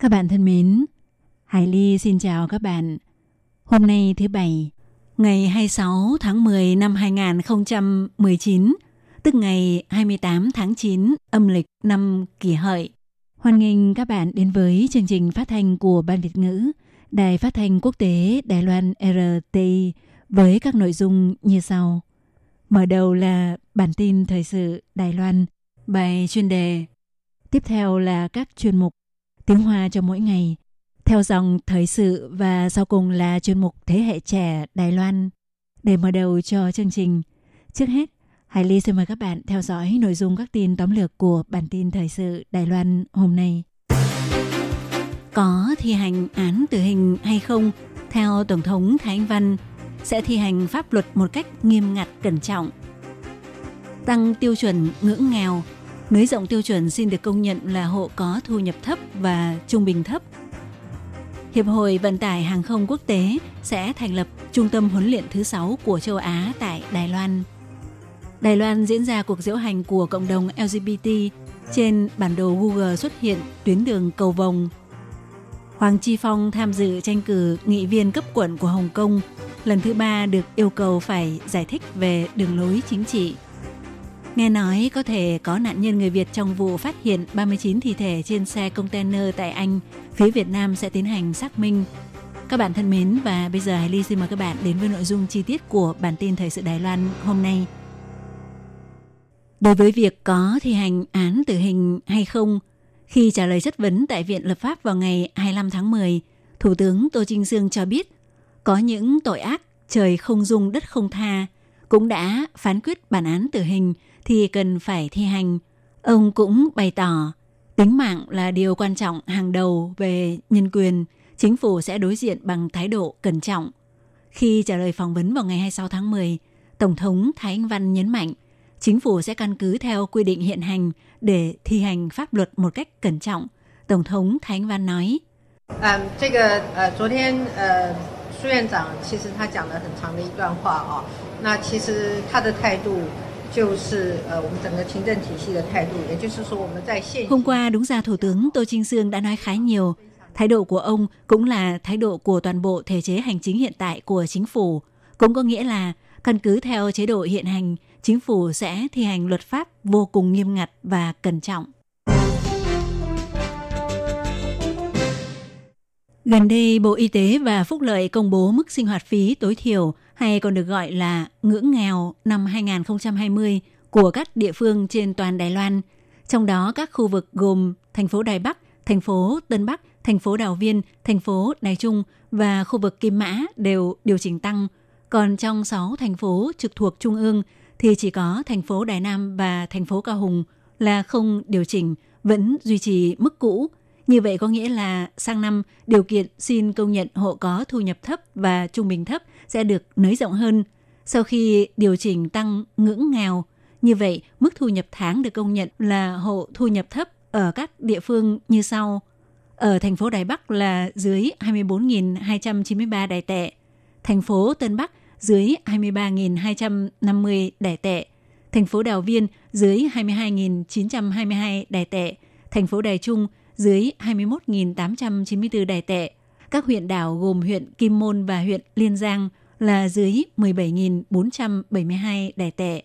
Các bạn thân mến, Hải Ly xin chào các bạn. Hôm nay thứ Bảy, ngày 26 tháng 10 năm 2019, tức ngày 28 tháng 9 âm lịch năm kỷ hợi. Hoan nghênh các bạn đến với chương trình phát thanh của Ban Việt ngữ, Đài phát thanh quốc tế Đài Loan RTI với các nội dung như sau. Mở đầu là bản tin thời sự Đài Loan, bài chuyên đề. Tiếp theo là các chuyên mục tiếng Hoa cho mỗi ngày, theo dòng thời sự và sau cùng là chuyên mục Thế hệ trẻ Đài Loan. Để mở đầu cho chương trình, trước hết, Hải Ly xin mời các bạn theo dõi nội dung các tin tóm lược của bản tin thời sự Đài Loan hôm nay. Có thi hành án tử hình hay không? Theo Tổng thống Thái Anh Văn, sẽ thi hành pháp luật một cách nghiêm ngặt cẩn trọng. Tăng tiêu chuẩn ngưỡng nghèo, nới rộng tiêu chuẩn xin được công nhận là hộ có thu nhập thấp và trung bình thấp. Hiệp hội Vận tải Hàng không Quốc tế sẽ thành lập trung tâm huấn luyện thứ 6 của châu Á tại Đài Loan. Đài Loan diễn ra cuộc diễu hành của cộng đồng LGBT. Trên bản đồ Google xuất hiện tuyến đường cầu vồng. Hoàng Chi Phong tham dự tranh cử nghị viên cấp quận của Hồng Kông, lần thứ ba được yêu cầu phải giải thích về đường lối chính trị. Nghe nói có thể có nạn nhân người Việt trong vụ phát hiện 39 thi thể trên xe container tại Anh, phía Việt Nam sẽ tiến hành xác minh. Các bạn thân mến và bây giờ Hải Ly xin mời các bạn đến với nội dung chi tiết của bản tin thời sự Đài Loan hôm nay. Đối với việc có thi hành án tử hình hay không, khi trả lời chất vấn tại Viện Lập pháp vào ngày 25 tháng 10, Thủ tướng Tô Trinh Dương cho biết có những tội ác trời không dung đất không tha cũng đã phán quyết bản án tử hình thì cần phải thi hành. Ông cũng bày tỏ tính mạng là điều quan trọng hàng đầu về nhân quyền, chính phủ sẽ đối diện bằng thái độ cẩn trọng. Khi trả lời phỏng vấn vào ngày 26 tháng 10, Tổng thống Thái Anh Văn nhấn mạnh chính phủ sẽ căn cứ theo quy định hiện hành để thi hành pháp luật một cách cẩn trọng. Tổng thống Thái Anh Văn nói. 嗯，这个呃，昨天呃，苏院长其实他讲了很长的一段话啊、那其实他的态度 Hôm qua, đúng ra Thủ tướng Tô Trinh Sương đã nói khá nhiều. Thái độ của ông cũng là thái độ của toàn bộ thể chế hành chính hiện tại của chính phủ. Cũng có nghĩa là, căn cứ theo chế độ hiện hành, chính phủ sẽ thi hành luật pháp vô cùng nghiêm ngặt và cẩn trọng. Gần đây, Bộ Y tế và Phúc lợi công bố mức sinh hoạt phí tối thiểu hay còn được gọi là ngưỡng nghèo năm 2020 của các địa phương trên toàn Đài Loan. Trong đó các khu vực gồm thành phố Đài Bắc, thành phố Tân Bắc, thành phố Đào Viên, thành phố Đài Trung và khu vực Kim Mã đều điều chỉnh tăng. Còn trong 6 thành phố trực thuộc Trung ương thì chỉ có thành phố Đài Nam và thành phố Cao Hùng là không điều chỉnh, vẫn duy trì mức cũ. Như vậy có nghĩa là sang năm điều kiện xin công nhận hộ có thu nhập thấp và trung bình thấp sẽ được nới rộng hơn. Sau khi điều chỉnh tăng ngưỡng nghèo, như vậy mức thu nhập tháng được công nhận là hộ thu nhập thấp ở các địa phương như sau. Ở thành phố Đài Bắc là dưới 24.293 đài tệ, thành phố Tân Bắc dưới 23.250 đài tệ, thành phố Đào Viên dưới 22.922 đài tệ, thành phố Đài Trung dưới 21.894 đài tệ. Các huyện đảo gồm huyện Kim Môn và huyện Liên Giang là dưới 17.472 đài tệ.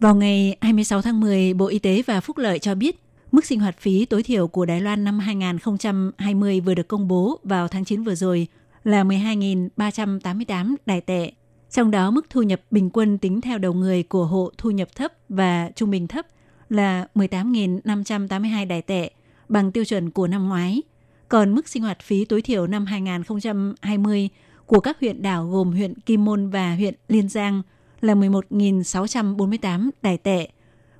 Vào ngày 26 tháng 10, Bộ Y tế và Phúc lợi cho biết mức sinh hoạt phí tối thiểu của Đài Loan năm 2020 vừa được công bố vào tháng 9 vừa rồi là 12.388 đài tệ. Trong đó mức thu nhập bình quân tính theo đầu người của hộ thu nhập thấp và trung bình thấp là 18.582 đài tệ, bằng tiêu chuẩn của năm ngoái. Còn mức sinh hoạt phí tối thiểu năm 2020 của các huyện đảo gồm huyện Kim Môn và huyện Liên Giang là 11.648 đài tệ.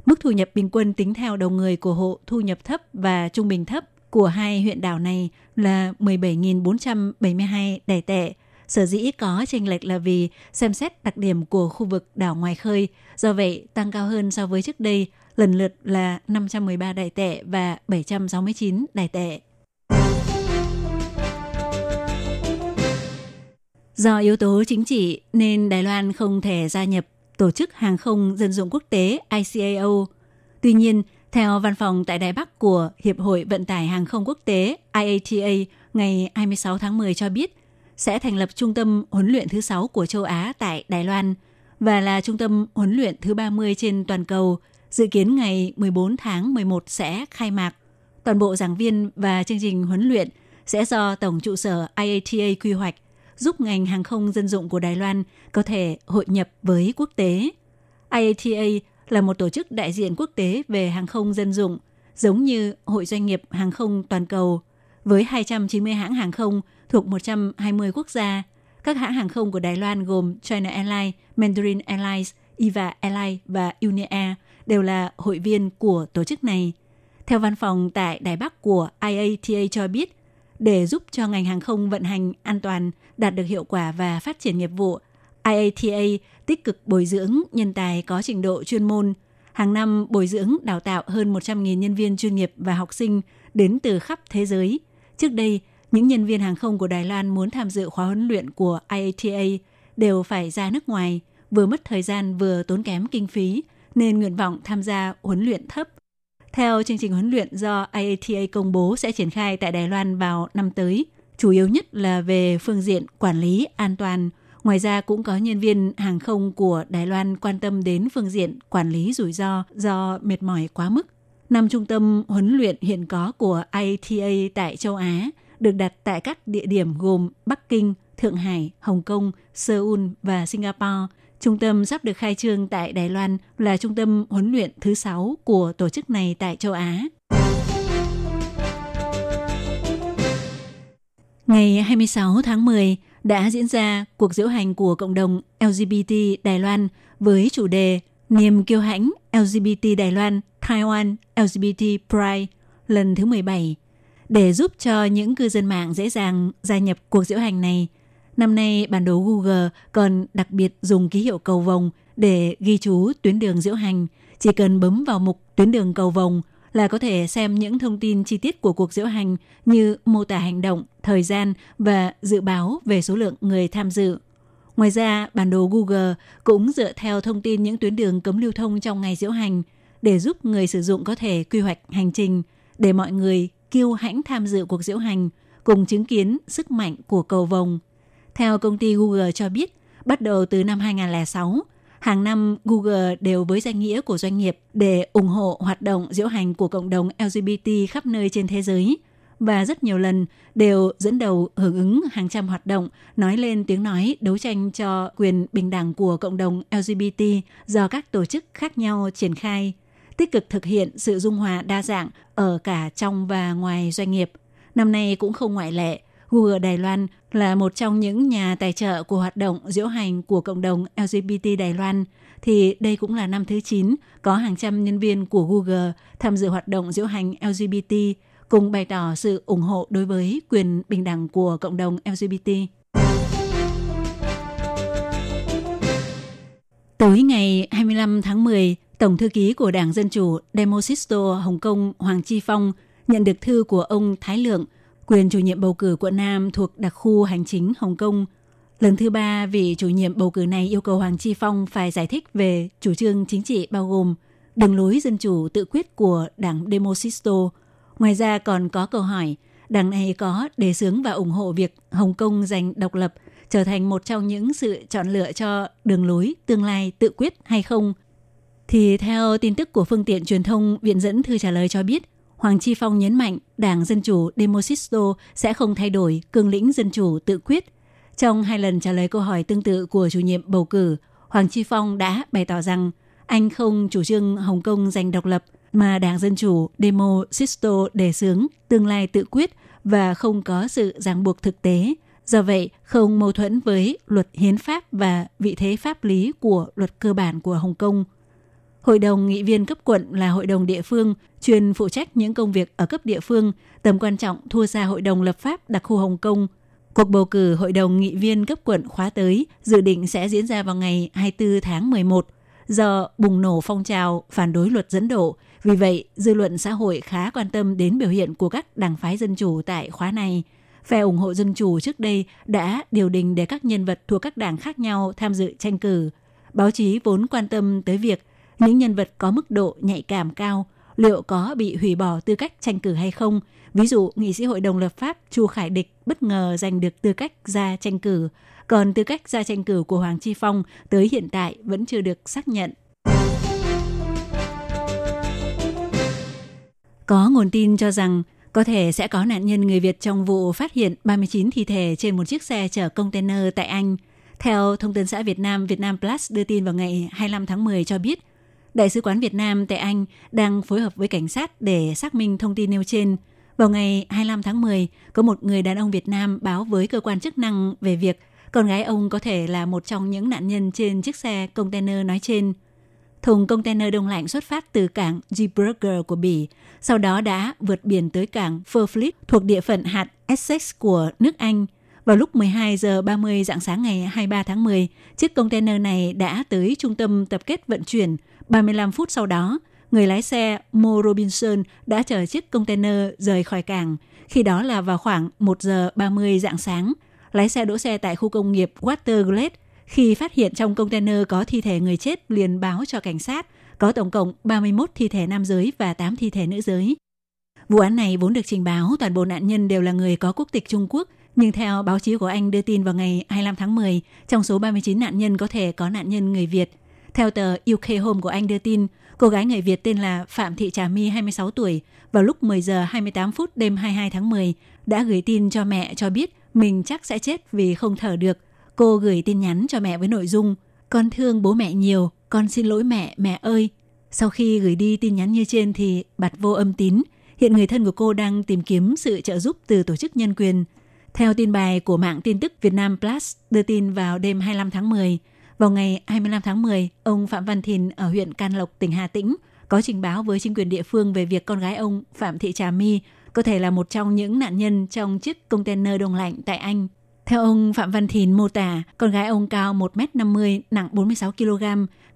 Mức thu nhập bình quân tính theo đầu người của hộ thu nhập thấp và trung bình thấp của hai huyện đảo này là 17.472 đài tệ. Sở dĩ có chênh lệch là vì xem xét đặc điểm của khu vực đảo ngoài khơi, do vậy tăng cao hơn so với trước đây, lần lượt là 513 đài tệ và 769 đài tệ. Do yếu tố chính trị nên Đài Loan không thể gia nhập Tổ chức Hàng không Dân dụng Quốc tế ICAO. Tuy nhiên, theo văn phòng tại Đài Bắc của Hiệp hội Vận tải Hàng không Quốc tế IATA ngày 26 tháng 10 cho biết sẽ thành lập trung tâm huấn luyện thứ 6 của châu Á tại Đài Loan và là trung tâm huấn luyện thứ 30 trên toàn cầu. Dự kiến ngày 14 tháng 11 sẽ khai mạc. Toàn bộ giảng viên và chương trình huấn luyện sẽ do Tổng trụ sở IATA quy hoạch – giúp ngành hàng không dân dụng của Đài Loan có thể hội nhập với quốc tế. IATA là một tổ chức đại diện quốc tế về hàng không dân dụng, giống như Hội Doanh nghiệp Hàng không Toàn cầu, với 290 hãng hàng không thuộc 120 quốc gia. Các hãng hàng không của Đài Loan gồm China Airlines, Mandarin Airlines, Eva Airlines và Unair đều là hội viên của tổ chức này. Theo văn phòng tại Đài Bắc của IATA cho biết, để giúp cho ngành hàng không vận hành an toàn, đạt được hiệu quả và phát triển nghiệp vụ. IATA tích cực bồi dưỡng nhân tài có trình độ chuyên môn. Hàng năm bồi dưỡng đào tạo hơn 100.000 nhân viên chuyên nghiệp và học sinh đến từ khắp thế giới. Trước đây, những nhân viên hàng không của Đài Loan muốn tham dự khóa huấn luyện của IATA đều phải ra nước ngoài, vừa mất thời gian vừa tốn kém kinh phí, nên nguyện vọng tham gia huấn luyện thấp. Theo chương trình huấn luyện do IATA công bố sẽ triển khai tại Đài Loan vào năm tới, chủ yếu nhất là về phương diện quản lý an toàn. Ngoài ra cũng có nhân viên hàng không của Đài Loan quan tâm đến phương diện quản lý rủi ro do mệt mỏi quá mức. Năm trung tâm huấn luyện hiện có của IATA tại châu Á được đặt tại các địa điểm gồm Bắc Kinh, Thượng Hải, Hồng Kông, Seoul và Singapore – Trung tâm sắp được khai trương tại Đài Loan là trung tâm huấn luyện thứ 6 của tổ chức này tại châu Á. Ngày 26 tháng 10 đã diễn ra cuộc diễu hành của cộng đồng LGBT Đài Loan với chủ đề Niềm kiêu hãnh LGBT Đài Loan, Taiwan LGBT Pride lần thứ 17 để giúp cho những cư dân mạng dễ dàng gia nhập cuộc diễu hành này – Năm nay, bản đồ Google còn đặc biệt dùng ký hiệu cầu vồng để ghi chú tuyến đường diễu hành. Chỉ cần bấm vào mục tuyến đường cầu vồng là có thể xem những thông tin chi tiết của cuộc diễu hành như mô tả hành động, thời gian và dự báo về số lượng người tham dự. Ngoài ra, bản đồ Google cũng dựa theo thông tin những tuyến đường cấm lưu thông trong ngày diễu hành để giúp người sử dụng có thể quy hoạch hành trình để mọi người kiêu hãnh tham dự cuộc diễu hành cùng chứng kiến sức mạnh của cầu vồng theo công ty Google cho biết, bắt đầu từ năm 2006, hàng năm Google đều với danh nghĩa của doanh nghiệp để ủng hộ hoạt động diễu hành của cộng đồng LGBT khắp nơi trên thế giới và rất nhiều lần đều dẫn đầu hưởng ứng hàng trăm hoạt động nói lên tiếng nói đấu tranh cho quyền bình đẳng của cộng đồng LGBT do các tổ chức khác nhau triển khai, tích cực thực hiện sự dung hòa đa dạng ở cả trong và ngoài doanh nghiệp. Năm nay cũng không ngoại lệ, Google Đài Loan là một trong những nhà tài trợ của hoạt động diễu hành của cộng đồng LGBT Đài Loan, thì đây cũng là năm thứ 9 có hàng trăm nhân viên của Google tham dự hoạt động diễu hành LGBT cùng bày tỏ sự ủng hộ đối với quyền bình đẳng của cộng đồng LGBT. Tối ngày 25 tháng 10, Tổng thư ký của Đảng Dân Chủ Demosisto Hồng Kông Hoàng Chi Phong nhận được thư của ông Thái Lượng – quyền chủ nhiệm bầu cử quận Nam thuộc đặc khu hành chính Hồng Kông. Lần thứ ba, vị chủ nhiệm bầu cử này yêu cầu Hoàng Chi Phong phải giải thích về chủ trương chính trị bao gồm đường lối dân chủ tự quyết của đảng Demosisto. Ngoài ra còn có câu hỏi, đảng này có đề xướng và ủng hộ việc Hồng Kông giành độc lập trở thành một trong những sự chọn lựa cho đường lối tương lai tự quyết hay không? Thì theo tin tức của phương tiện truyền thông, viện dẫn thư trả lời cho biết, Hoàng Chi Phong nhấn mạnh Đảng Dân Chủ Demosisto sẽ không thay đổi cương lĩnh dân chủ tự quyết. Trong hai lần trả lời câu hỏi tương tự của chủ nhiệm bầu cử, Hoàng Chi Phong đã bày tỏ rằng anh không chủ trương Hồng Kông giành độc lập mà Đảng Dân Chủ Demosisto đề xướng tương lai tự quyết và không có sự ràng buộc thực tế. Do vậy, không mâu thuẫn với luật hiến pháp và vị thế pháp lý của luật cơ bản của Hồng Kông – Hội đồng nghị viên cấp quận là hội đồng địa phương chuyên phụ trách những công việc ở cấp địa phương, tầm quan trọng thua xa Hội đồng lập pháp đặc khu Hồng Kông. Cuộc bầu cử Hội đồng nghị viên cấp quận khóa tới dự định sẽ diễn ra vào ngày 24 tháng 11 do bùng nổ phong trào phản đối luật dẫn độ. Vì vậy, dư luận xã hội khá quan tâm đến biểu hiện của các đảng phái dân chủ tại khóa này. Phe ủng hộ dân chủ trước đây đã điều đình để các nhân vật thuộc các đảng khác nhau tham dự tranh cử. Báo chí vốn quan tâm tới việc những nhân vật có mức độ nhạy cảm cao liệu có bị hủy bỏ tư cách tranh cử hay không. Ví dụ, nghị sĩ hội đồng lập pháp Chu Khải Địch bất ngờ giành được tư cách ra tranh cử, còn tư cách ra tranh cử của Hoàng Chi Phong tới hiện tại vẫn chưa được xác nhận. Có nguồn tin cho rằng có thể sẽ có nạn nhân người Việt trong vụ phát hiện 39 thi thể trên một chiếc xe chở container tại Anh. Theo Thông tấn xã Việt Nam Việt Nam Plus đưa tin vào ngày 25 tháng 10 cho biết, Đại sứ quán Việt Nam tại Anh đang phối hợp với cảnh sát để xác minh thông tin nêu trên. Vào ngày 25 tháng 10, có một người đàn ông Việt Nam báo với cơ quan chức năng về việc con gái ông có thể là một trong những nạn nhân trên chiếc xe container nói trên. Thùng container đông lạnh xuất phát từ cảng Gibraltar của Bỉ, sau đó đã vượt biển tới cảng Furfleet thuộc địa phận hạt Essex của nước Anh. Vào lúc 12 giờ 30 dạng sáng ngày 23 tháng 10, chiếc container này đã tới trung tâm tập kết vận chuyển 35 phút sau đó, người lái xe Mo Robinson đã chở chiếc container rời khỏi cảng. Khi đó là vào khoảng 1 giờ 30 dạng sáng. Lái xe đỗ xe tại khu công nghiệp Waterglade. Khi phát hiện trong container có thi thể người chết liền báo cho cảnh sát. Có tổng cộng 31 thi thể nam giới và 8 thi thể nữ giới. Vụ án này vốn được trình báo toàn bộ nạn nhân đều là người có quốc tịch Trung Quốc, nhưng theo báo chí của Anh đưa tin vào ngày 25 tháng 10, trong số 39 nạn nhân có thể có nạn nhân người Việt – theo tờ UK Home của Anh đưa tin, cô gái người Việt tên là Phạm Thị Trà My 26 tuổi vào lúc 10 giờ 28 phút đêm 22 tháng 10 đã gửi tin cho mẹ cho biết mình chắc sẽ chết vì không thở được. Cô gửi tin nhắn cho mẹ với nội dung Con thương bố mẹ nhiều, con xin lỗi mẹ, mẹ ơi. Sau khi gửi đi tin nhắn như trên thì bật vô âm tín. Hiện người thân của cô đang tìm kiếm sự trợ giúp từ tổ chức nhân quyền. Theo tin bài của mạng tin tức Việt Nam Plus đưa tin vào đêm 25 tháng 10, vào ngày 25 tháng 10, ông Phạm Văn Thìn ở huyện Can Lộc, tỉnh Hà Tĩnh có trình báo với chính quyền địa phương về việc con gái ông Phạm Thị Trà My có thể là một trong những nạn nhân trong chiếc container đông lạnh tại Anh. Theo ông Phạm Văn Thìn mô tả, con gái ông cao 1m50, nặng 46 kg,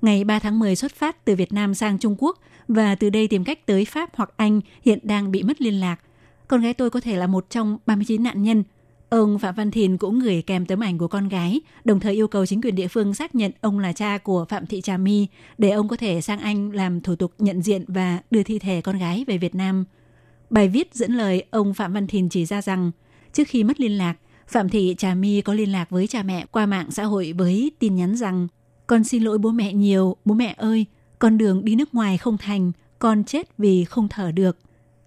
ngày 3 tháng 10 xuất phát từ Việt Nam sang Trung Quốc và từ đây tìm cách tới Pháp hoặc Anh hiện đang bị mất liên lạc. Con gái tôi có thể là một trong 39 nạn nhân, Ông Phạm Văn Thìn cũng gửi kèm tấm ảnh của con gái, đồng thời yêu cầu chính quyền địa phương xác nhận ông là cha của Phạm Thị Trà My để ông có thể sang Anh làm thủ tục nhận diện và đưa thi thể con gái về Việt Nam. Bài viết dẫn lời ông Phạm Văn Thìn chỉ ra rằng, trước khi mất liên lạc, Phạm Thị Trà My có liên lạc với cha mẹ qua mạng xã hội với tin nhắn rằng Con xin lỗi bố mẹ nhiều, bố mẹ ơi, con đường đi nước ngoài không thành, con chết vì không thở được.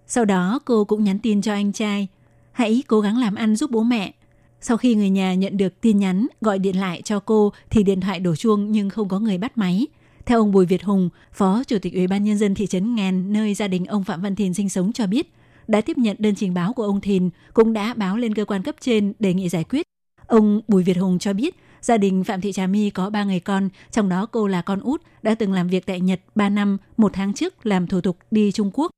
Sau đó cô cũng nhắn tin cho anh trai hãy cố gắng làm ăn giúp bố mẹ. Sau khi người nhà nhận được tin nhắn gọi điện lại cho cô thì điện thoại đổ chuông nhưng không có người bắt máy. Theo ông Bùi Việt Hùng, Phó Chủ tịch Ủy ban Nhân dân thị trấn Ngàn nơi gia đình ông Phạm Văn Thìn sinh sống cho biết, đã tiếp nhận đơn trình báo của ông Thìn, cũng đã báo lên cơ quan cấp trên đề nghị giải quyết. Ông Bùi Việt Hùng cho biết, gia đình Phạm Thị Trà My có ba người con, trong đó cô là con út, đã từng làm việc tại Nhật 3 năm, một tháng trước làm thủ tục đi Trung Quốc.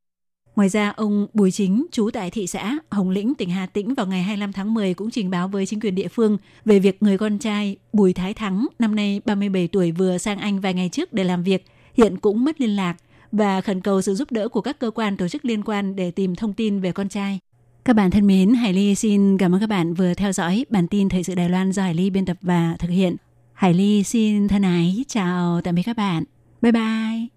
Ngoài ra, ông Bùi Chính, trú tại thị xã Hồng Lĩnh, tỉnh Hà Tĩnh vào ngày 25 tháng 10 cũng trình báo với chính quyền địa phương về việc người con trai Bùi Thái Thắng, năm nay 37 tuổi vừa sang Anh vài ngày trước để làm việc, hiện cũng mất liên lạc và khẩn cầu sự giúp đỡ của các cơ quan tổ chức liên quan để tìm thông tin về con trai. Các bạn thân mến, Hải Ly xin cảm ơn các bạn vừa theo dõi bản tin Thời sự Đài Loan do Hải Ly biên tập và thực hiện. Hải Ly xin thân ái chào tạm biệt các bạn. Bye bye!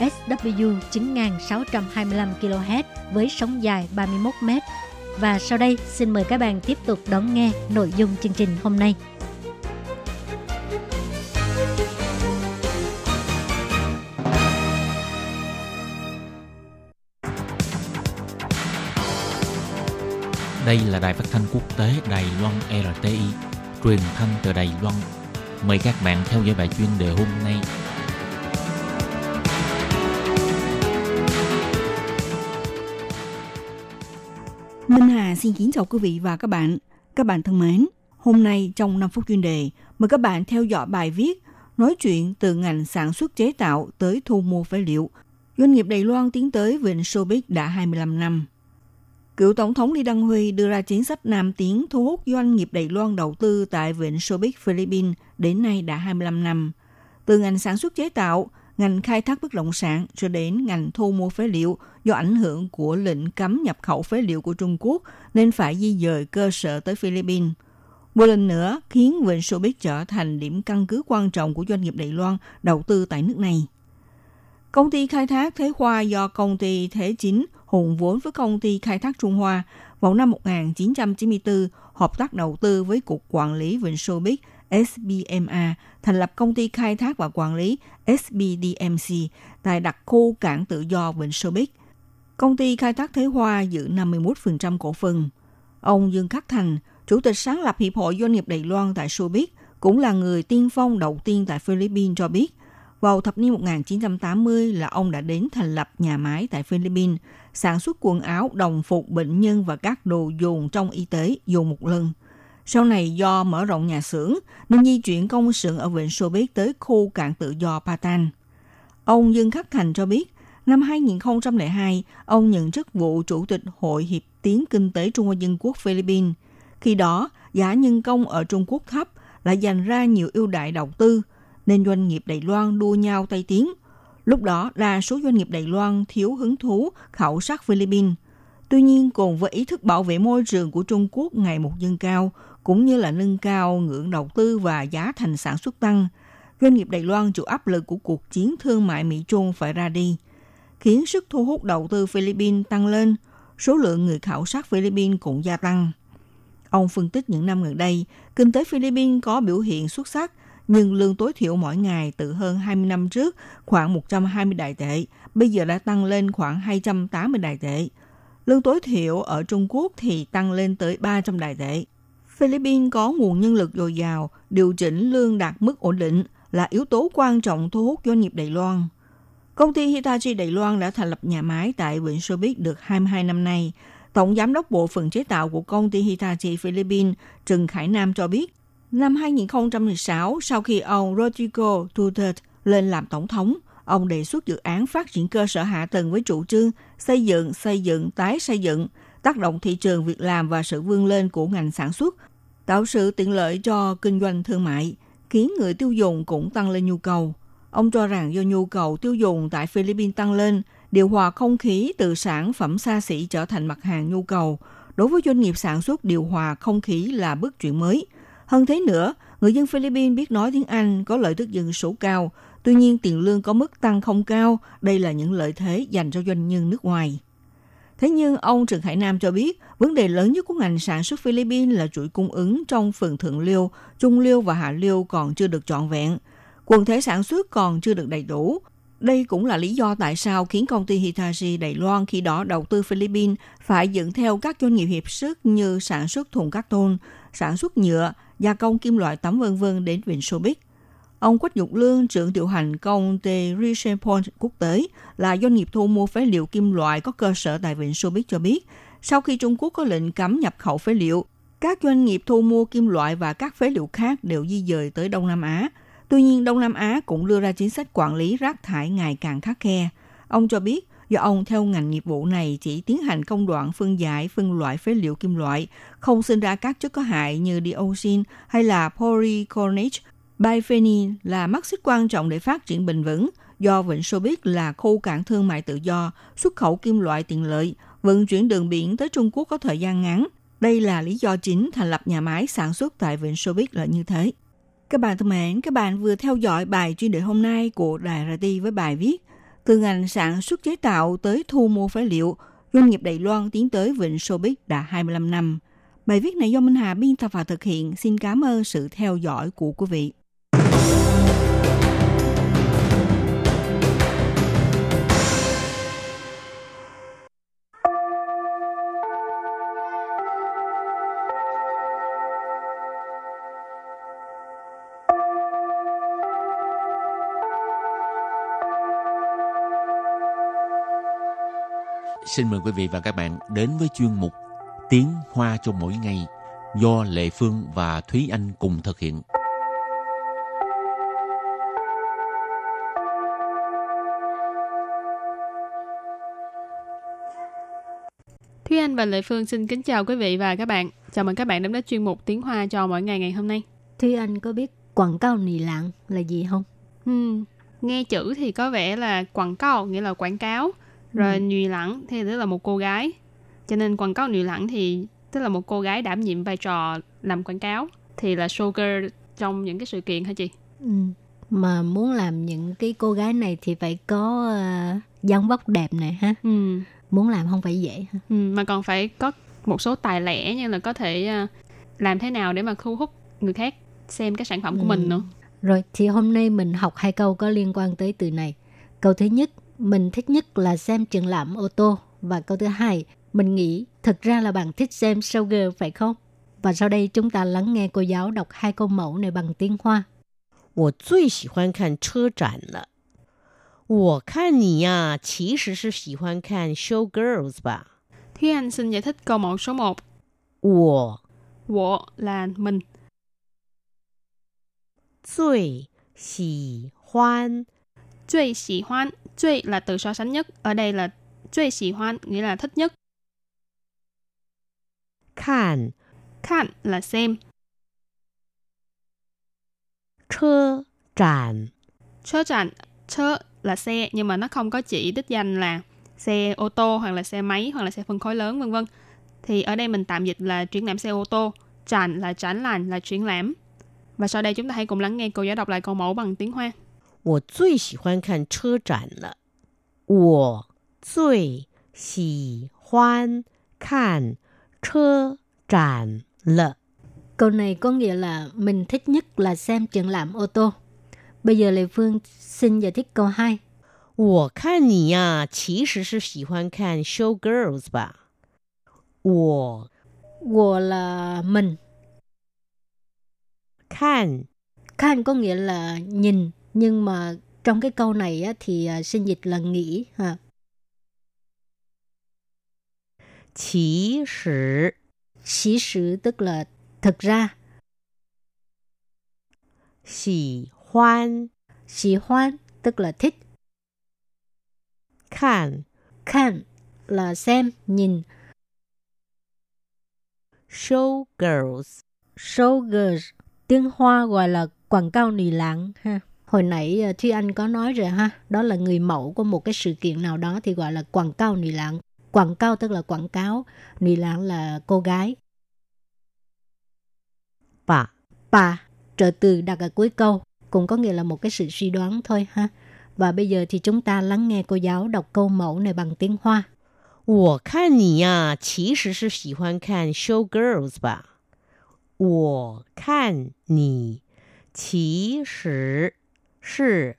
SW 9625 kHz với sóng dài 31 m. Và sau đây xin mời các bạn tiếp tục đón nghe nội dung chương trình hôm nay. Đây là đài phát thanh quốc tế Đài Loan RTI, truyền thanh từ Đài Loan. Mời các bạn theo dõi bài chuyên đề hôm nay xin kính chào quý vị và các bạn. Các bạn thân mến, hôm nay trong 5 phút chuyên đề, mời các bạn theo dõi bài viết nói chuyện từ ngành sản xuất chế tạo tới thu mua phế liệu. Doanh nghiệp Đài Loan tiến tới vịnh showbiz đã 25 năm. Cựu Tổng thống Lý Đăng Huy đưa ra chính sách Nam Tiến thu hút doanh nghiệp Đài Loan đầu tư tại Vịnh showbiz Philippines đến nay đã 25 năm. Từ ngành sản xuất chế tạo, ngành khai thác bất động sản cho đến ngành thu mua phế liệu do ảnh hưởng của lệnh cấm nhập khẩu phế liệu của Trung Quốc nên phải di dời cơ sở tới Philippines. Một lần nữa khiến Vịnh Sobic trở thành điểm căn cứ quan trọng của doanh nghiệp Đài Loan đầu tư tại nước này. Công ty khai thác Thế Hoa do công ty Thế Chính hùng vốn với công ty khai thác Trung Hoa vào năm 1994 hợp tác đầu tư với Cục Quản lý Vịnh Xô Bích SBMA thành lập công ty khai thác và quản lý SBDMC tại đặc khu cảng tự do Vịnh Xô Bích. Công ty khai thác Thế Hoa giữ 51% cổ phần. Ông Dương Khắc Thành, Chủ tịch sáng lập Hiệp hội Doanh nghiệp Đài Loan tại Xô cũng là người tiên phong đầu tiên tại Philippines cho biết, vào thập niên 1980 là ông đã đến thành lập nhà máy tại Philippines, sản xuất quần áo, đồng phục bệnh nhân và các đồ dùng trong y tế dùng một lần. Sau này do mở rộng nhà xưởng nên di chuyển công xưởng ở Vịnh Soviet tới khu cảng tự do Patan. Ông Dương Khắc Thành cho biết, năm 2002, ông nhận chức vụ Chủ tịch Hội Hiệp tiến Kinh tế Trung Hoa Dân Quốc Philippines. Khi đó, giá nhân công ở Trung Quốc thấp lại dành ra nhiều ưu đại đầu tư, nên doanh nghiệp Đài Loan đua nhau tay tiếng – Lúc đó, đa số doanh nghiệp Đài Loan thiếu hứng thú khảo sát Philippines. Tuy nhiên, cùng với ý thức bảo vệ môi trường của Trung Quốc ngày một dâng cao, cũng như là nâng cao ngưỡng đầu tư và giá thành sản xuất tăng, doanh nghiệp Đài Loan chịu áp lực của cuộc chiến thương mại Mỹ-Trung phải ra đi, khiến sức thu hút đầu tư Philippines tăng lên, số lượng người khảo sát Philippines cũng gia tăng. Ông phân tích những năm gần đây, kinh tế Philippines có biểu hiện xuất sắc nhưng lương tối thiểu mỗi ngày từ hơn 20 năm trước khoảng 120 đại tệ, bây giờ đã tăng lên khoảng 280 đại tệ. Lương tối thiểu ở Trung Quốc thì tăng lên tới 300 đại tệ. Philippines có nguồn nhân lực dồi dào, điều chỉnh lương đạt mức ổn định là yếu tố quan trọng thu hút doanh nghiệp Đài Loan. Công ty Hitachi Đài Loan đã thành lập nhà máy tại Vịnh Soviet được 22 năm nay. Tổng giám đốc bộ phận chế tạo của công ty Hitachi Philippines Trần Khải Nam cho biết, Năm 2016, sau khi ông Rodrigo Duterte lên làm tổng thống, ông đề xuất dự án phát triển cơ sở hạ tầng với chủ trương xây dựng, xây dựng, tái xây dựng, tác động thị trường việc làm và sự vươn lên của ngành sản xuất, tạo sự tiện lợi cho kinh doanh thương mại, khiến người tiêu dùng cũng tăng lên nhu cầu. Ông cho rằng do nhu cầu tiêu dùng tại Philippines tăng lên, điều hòa không khí từ sản phẩm xa xỉ trở thành mặt hàng nhu cầu. Đối với doanh nghiệp sản xuất điều hòa không khí là bước chuyển mới – hơn thế nữa, người dân Philippines biết nói tiếng Anh có lợi tức dân số cao, tuy nhiên tiền lương có mức tăng không cao, đây là những lợi thế dành cho doanh nhân nước ngoài. Thế nhưng ông Trần Hải Nam cho biết, vấn đề lớn nhất của ngành sản xuất Philippines là chuỗi cung ứng trong phần thượng liêu, trung liêu và hạ liêu còn chưa được trọn vẹn. Quần thể sản xuất còn chưa được đầy đủ. Đây cũng là lý do tại sao khiến công ty Hitachi Đài Loan khi đó đầu tư Philippines phải dựng theo các doanh nghiệp hiệp sức như sản xuất thùng cắt tôn, sản xuất nhựa, gia công kim loại tấm vân vân đến Vịnh Sobic. Ông Quách Dục Lương, trưởng điều hành công ty Richepont quốc tế, là doanh nghiệp thu mua phế liệu kim loại có cơ sở tại Vịnh Sobic cho biết, sau khi Trung Quốc có lệnh cấm nhập khẩu phế liệu, các doanh nghiệp thu mua kim loại và các phế liệu khác đều di dời tới Đông Nam Á. Tuy nhiên, Đông Nam Á cũng đưa ra chính sách quản lý rác thải ngày càng khắc khe. Ông cho biết, do ông theo ngành nghiệp vụ này chỉ tiến hành công đoạn phân giải, phân loại phế liệu kim loại, không sinh ra các chất có hại như dioxin hay là polycarbonate. Biphenyl là mắt xích quan trọng để phát triển bền vững, do Vịnh Xô Biết là khu cảng thương mại tự do, xuất khẩu kim loại tiện lợi, vận chuyển đường biển tới Trung Quốc có thời gian ngắn. Đây là lý do chính thành lập nhà máy sản xuất tại Vịnh Xô Biết là như thế. Các bạn thân mến, các bạn vừa theo dõi bài chuyên đề hôm nay của Đài RT với bài viết từ ngành sản xuất chế tạo tới thu mua phế liệu, doanh nghiệp Đài Loan tiến tới Vịnh Sobic đã 25 năm. Bài viết này do Minh Hà biên tập và thực hiện. Xin cảm ơn sự theo dõi của quý vị. Xin mời quý vị và các bạn đến với chuyên mục Tiếng Hoa cho mỗi ngày do Lệ Phương và Thúy Anh cùng thực hiện. Thúy Anh và Lệ Phương xin kính chào quý vị và các bạn. Chào mừng các bạn đến với chuyên mục Tiếng Hoa cho mỗi ngày ngày hôm nay. Thúy Anh có biết quảng cáo nì lạng là gì không? Hmm, nghe chữ thì có vẻ là quảng cáo nghĩa là quảng cáo, rồi ừ. nhùy lẳng thì tức là một cô gái. Cho nên quảng cáo nhùy lẳng thì tức là một cô gái đảm nhiệm vai trò làm quảng cáo thì là showgirl trong những cái sự kiện hả chị? Ừ. Mà muốn làm những cái cô gái này thì phải có uh, dáng vóc đẹp này ha. Ừ. Muốn làm không phải dễ ha. Ừ, mà còn phải có một số tài lẻ như là có thể uh, làm thế nào để mà thu hút người khác xem cái sản phẩm của ừ. mình nữa. Rồi thì hôm nay mình học hai câu có liên quan tới từ này. Câu thứ nhất, mình thích nhất là xem triển lãm ô tô và câu thứ hai, mình nghĩ thực ra là bạn thích xem showgirl phải không? Và sau đây chúng ta lắng nghe cô giáo đọc hai câu mẫu này bằng tiếng Hoa. 我最喜欢看车展了。我看你呀，其实是喜欢看 show girls 吧？Thúy Anh xin giải thích câu mẫu số 1. 我我 là mình. 最喜欢最喜欢 最 là từ so sánh nhất. Ở đây là 最喜欢 nghĩa là thích nhất. 看看 là xem. 车展车展 chơ là xe nhưng mà nó không có chỉ đích danh là xe ô tô hoặc là xe máy hoặc là xe phân khối lớn vân vân. Thì ở đây mình tạm dịch là triển lãm xe ô tô, tràn là tránh làn là triển lãm. Và sau đây chúng ta hãy cùng lắng nghe cô giáo đọc lại câu mẫu bằng tiếng Hoa. 我最喜欢看车展了。我最喜欢看车展了。 Câu này có nghĩa là mình thích nhất là xem triển lãm ô tô. Bây giờ Lê Phương xin giải thích câu 2. 我看你呀，其实是喜欢看 show girls 吧？我 Wo là mình. 看 Khan có nghĩa là nhìn. nhưng mà trong cái câu này á, thì à, sinh dịch là nghĩ ha. Chỉ sử. Chỉ sử tức là thực ra. Xỉ hoan. Xỉ hoan tức là thích. Khan. Khan là xem, nhìn. Show girls, show girls Tiếng Hoa gọi là quảng cáo nì lãng ha Hồi nãy à, Thúy Anh có nói rồi ha, đó là người mẫu của một cái sự kiện nào đó thì gọi là quảng cáo nì lãng. Quảng cáo tức là quảng cáo, nì lãng là cô gái. 吧 Bà, trợ từ đặt ở cuối câu, cũng có nghĩa là một cái sự suy đoán thôi ha. Và bây giờ thì chúng ta lắng nghe cô giáo đọc câu mẫu này bằng tiếng Hoa. 我看你呀，其实是喜欢看 show girls 吧？我看你其实 是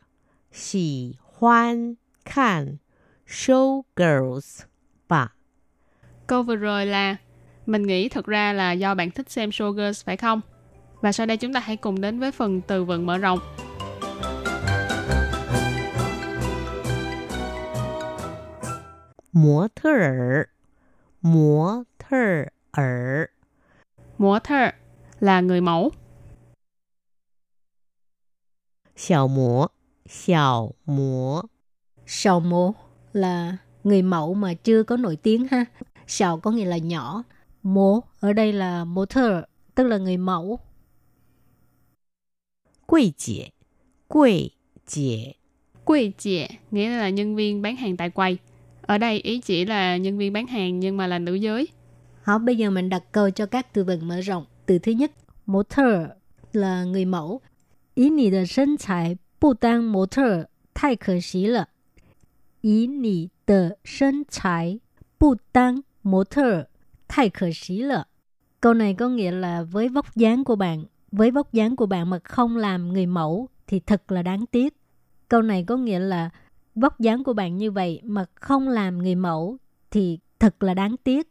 喜欢看 show girls 吧？ Câu vừa rồi là mình nghĩ thật ra là do bạn thích xem showgirls phải không? Và sau đây chúng ta hãy cùng đến với phần từ vựng mở rộng. 模特儿，模特儿， 模特 là người mẫu. 小模，小模， Sào mô là người mẫu mà chưa có nổi tiếng ha. Sào có nghĩa là nhỏ. Mô ở đây là motor, tức là người mẫu. 柜姐，柜姐， Quầy chị nghĩa là nhân viên bán hàng tại quầy. Ở đây ý chỉ là nhân viên bán hàng nhưng mà là nữ giới.好, bây giờ mình đặt câu cho các từ vựng mở rộng. Từ thứ nhất, motor là người mẫu. Ý nì de thân材不当模特太可惜了。以你的身材不当模特太可惜了。Câu này có nghĩa là với vóc dáng của bạn, với vóc dáng của bạn mà không làm người mẫu thì thật là đáng tiếc. Câu này có nghĩa là vóc dáng của bạn như vậy mà không làm người mẫu thì thật là đáng tiếc.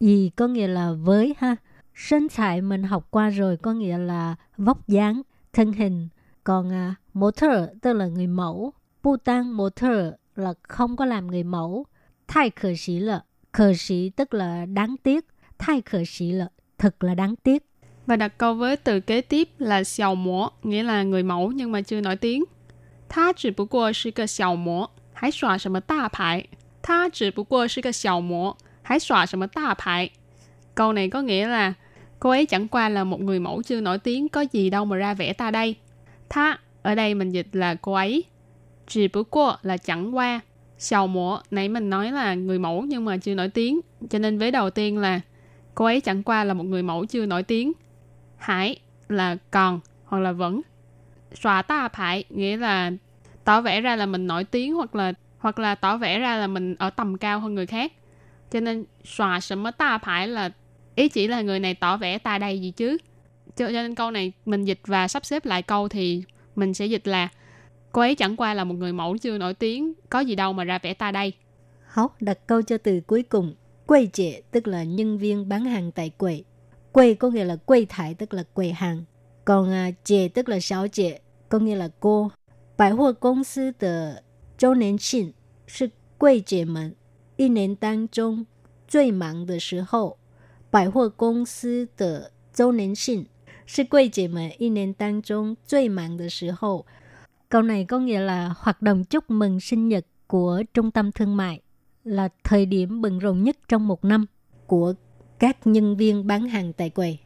Gì có nghĩa là với ha.身材mình học qua rồi có nghĩa là vóc dáng, thân hình. Còn à, motor tức là người mẫu. Bu tăng motor là không có làm người mẫu. Thay khờ sĩ là khờ sĩ tức là đáng tiếc. Thay khờ sĩ là thật là đáng tiếc. Và đặt câu với từ kế tiếp là xiao mổ, nghĩa là người mẫu nhưng mà chưa nổi tiếng. Tha chỉ bù qua là cái xiao mổ, hãy xóa sầm đa bài. Tha chỉ bù qua là cái xiao mổ, hãy xóa sầm đa bài. Câu này có nghĩa là cô ấy chẳng qua là một người mẫu chưa nổi tiếng, có gì đâu mà ra vẻ ta đây. Tha ở đây mình dịch là cô ấy. Chỉ bữa qua là chẳng qua. sầu mổ, nãy mình nói là người mẫu nhưng mà chưa nổi tiếng. Cho nên vế đầu tiên là cô ấy chẳng qua là một người mẫu chưa nổi tiếng. Hải là còn hoặc là vẫn. Xòa ta phải nghĩa là tỏ vẻ ra là mình nổi tiếng hoặc là hoặc là tỏ vẻ ra là mình ở tầm cao hơn người khác. Cho nên xòa sầm ta phải là ý chỉ là người này tỏ vẻ ta đây gì chứ. Cho, cho nên câu này mình dịch và sắp xếp lại câu thì mình sẽ dịch là cô ấy chẳng qua là một người mẫu chưa nổi tiếng, có gì đâu mà ra vẻ ta đây. Hảo, đặt câu cho từ cuối cùng. Quầy trẻ tức là nhân viên bán hàng tại quầy. Quầy có nghĩa là quầy thải tức là quầy hàng. Còn à, trẻ tức là sáu trẻ, có nghĩa là cô. 百货公司的周年庆是柜姐们一年当中最忙的时候。 百货公司的周年庆是柜姐们一年当中最忙的时候。Câu này có nghĩa là hoạt động chúc mừng sinh nhật của trung tâm thương mại là thời điểm bận rộn nhất trong một năm của các nhân viên bán hàng tại quầy.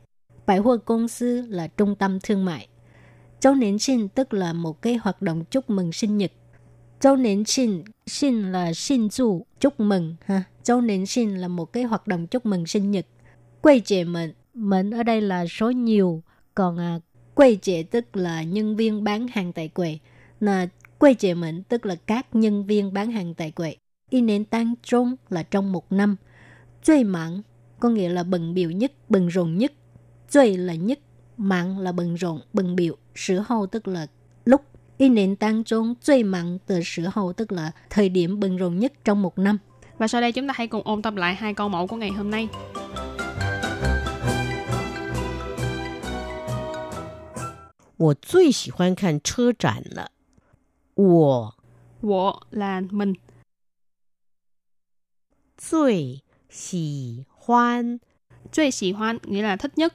Bãi hoa công sư là trung tâm thương mại. Châu nến sinh tức là một cái hoạt động chúc mừng sinh nhật. Châu nến sinh, sinh là sinh du, chúc mừng. ha. Châu nến sinh là một cái hoạt động chúc mừng sinh nhật. quầy chế mệnh. Mệnh ở đây là số nhiều, còn à, quầy trẻ tức là nhân viên bán hàng tại quầy. Là quầy chế mệnh tức là các nhân viên bán hàng tại quầy. Y nền tăng trung là trong một năm. Chơi mặn có nghĩa là bận biểu nhất, bận rộn nhất. Chơi là nhất, mặn là bận rộn, bận biểu. Sử hậu tức là lúc. Y nền tăng trung chơi mặn từ sử hậu tức là thời điểm bận rộn nhất trong một năm. Và sau đây chúng ta hãy cùng ôn tập lại hai câu mẫu của ngày hôm nay. 我最喜欢看车展了。我 Wo là mình, 最喜欢 最喜欢 nghĩa là thích nhất,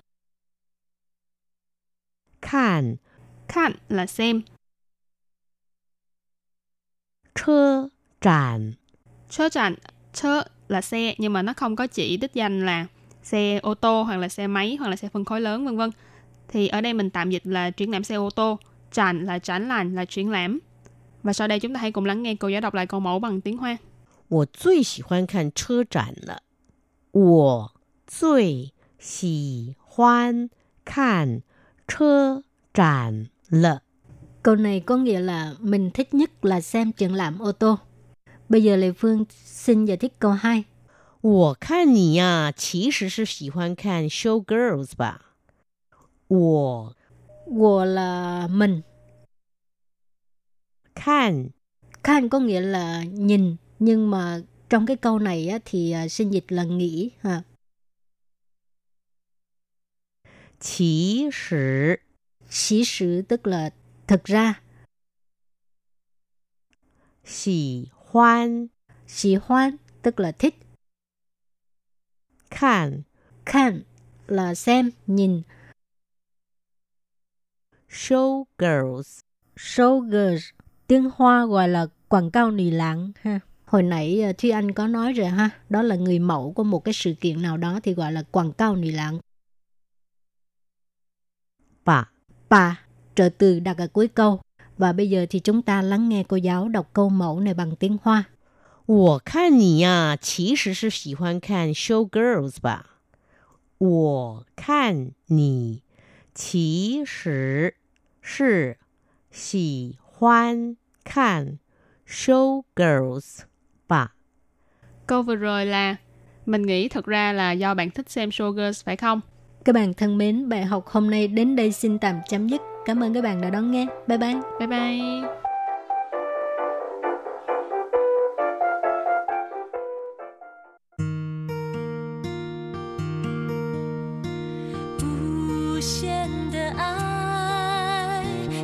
看 看 là xem, 车展 chớ tràn, chớ là xe nhưng mà nó không có chỉ đích danh là xe ô tô hoặc là xe máy hoặc là xe phân khối lớn vân vân. Thì ở đây mình tạm dịch là triển lãm xe ô tô, tràn là tránh làn là triển lãm. Và sau đây chúng ta hãy cùng lắng nghe cô giáo đọc lại câu mẫu bằng tiếng Hoa. 我最喜欢看车展了。我最喜欢看车展了。 Câu này có nghĩa là mình thích nhất là xem triển lãm ô tô. Bây giờ Lê Phương xin giải thích câu 2. 我看你呀，其实是喜欢看 show girls 吧？ 我，我 là mình. Khan, khan có nghĩa là nhìn, nhưng mà trong cái câu này á, thì à, sinh dịch là nghĩ ha. Chỉ sử, chỉ sử tức là thực ra. Xỉ hoan, xỉ hoan tức là thích. Khan, khan là xem, nhìn show girls Show girls, tiếng Hoa gọi là quảng cáo nì lãng ha. Hồi nãy à, Thúy Anh có nói rồi ha, đó là người mẫu của một cái sự kiện nào đó thì gọi là quảng cáo nì lãng. 吧。 Bà, trợ từ đặt ở cuối câu. Và bây giờ thì chúng ta lắng nghe cô giáo đọc câu mẫu này bằng tiếng Hoa. 我看你呀，其实是喜欢看 show girls 吧？我看你其实 是喜欢看 show girls 吧？ Câu vừa rồi là mình nghĩ thật ra là do bạn thích xem show girls phải không? Các bạn thân mến, bài học hôm nay đến đây xin tạm chấm dứt. Cảm ơn các bạn đã đón nghe. Bye bye. Bye bye.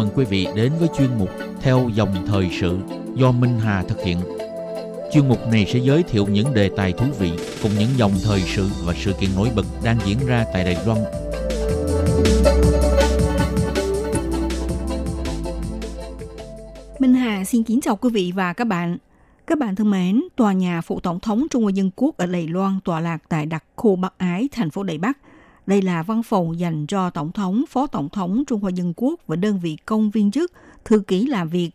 Mừng quý vị đến với chuyên mục Theo dòng thời sự do Minh Hà thực hiện. Chuyên mục này sẽ giới thiệu những đề tài thú vị cùng những dòng thời sự và sự kiện nổi bật đang diễn ra tại Đài Loan. Minh Hà xin kính chào quý vị và các bạn. Các bạn thân mến, tòa nhà phụ tổng thống Trung Hoa Dân Quốc ở Đài Loan tọa lạc tại đặc khu Bắc Ái, thành phố Đài Bắc. Đây là văn phòng dành cho tổng thống, phó tổng thống Trung Hoa Dân Quốc và đơn vị công viên chức, thư ký làm việc.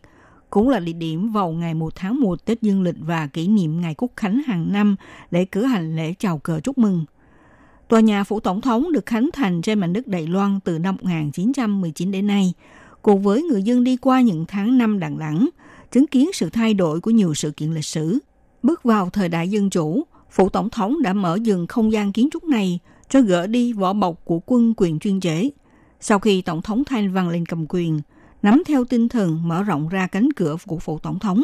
Cũng là địa điểm vào ngày 1 tháng 1 Tết Dương lịch và kỷ niệm ngày Quốc khánh hàng năm để cử hành lễ chào cờ chúc mừng. Tòa nhà phủ tổng thống được khánh thành trên mảnh đất Đài Loan từ năm 1919 đến nay, cùng với người dân đi qua những tháng năm đằng đẵng, chứng kiến sự thay đổi của nhiều sự kiện lịch sử. Bước vào thời đại dân chủ, phủ tổng thống đã mở dừng không gian kiến trúc này cho gỡ đi vỏ bọc của quân quyền chuyên chế. Sau khi tổng thống Thanh Văn lên cầm quyền, nắm theo tinh thần mở rộng ra cánh cửa của phủ tổng thống,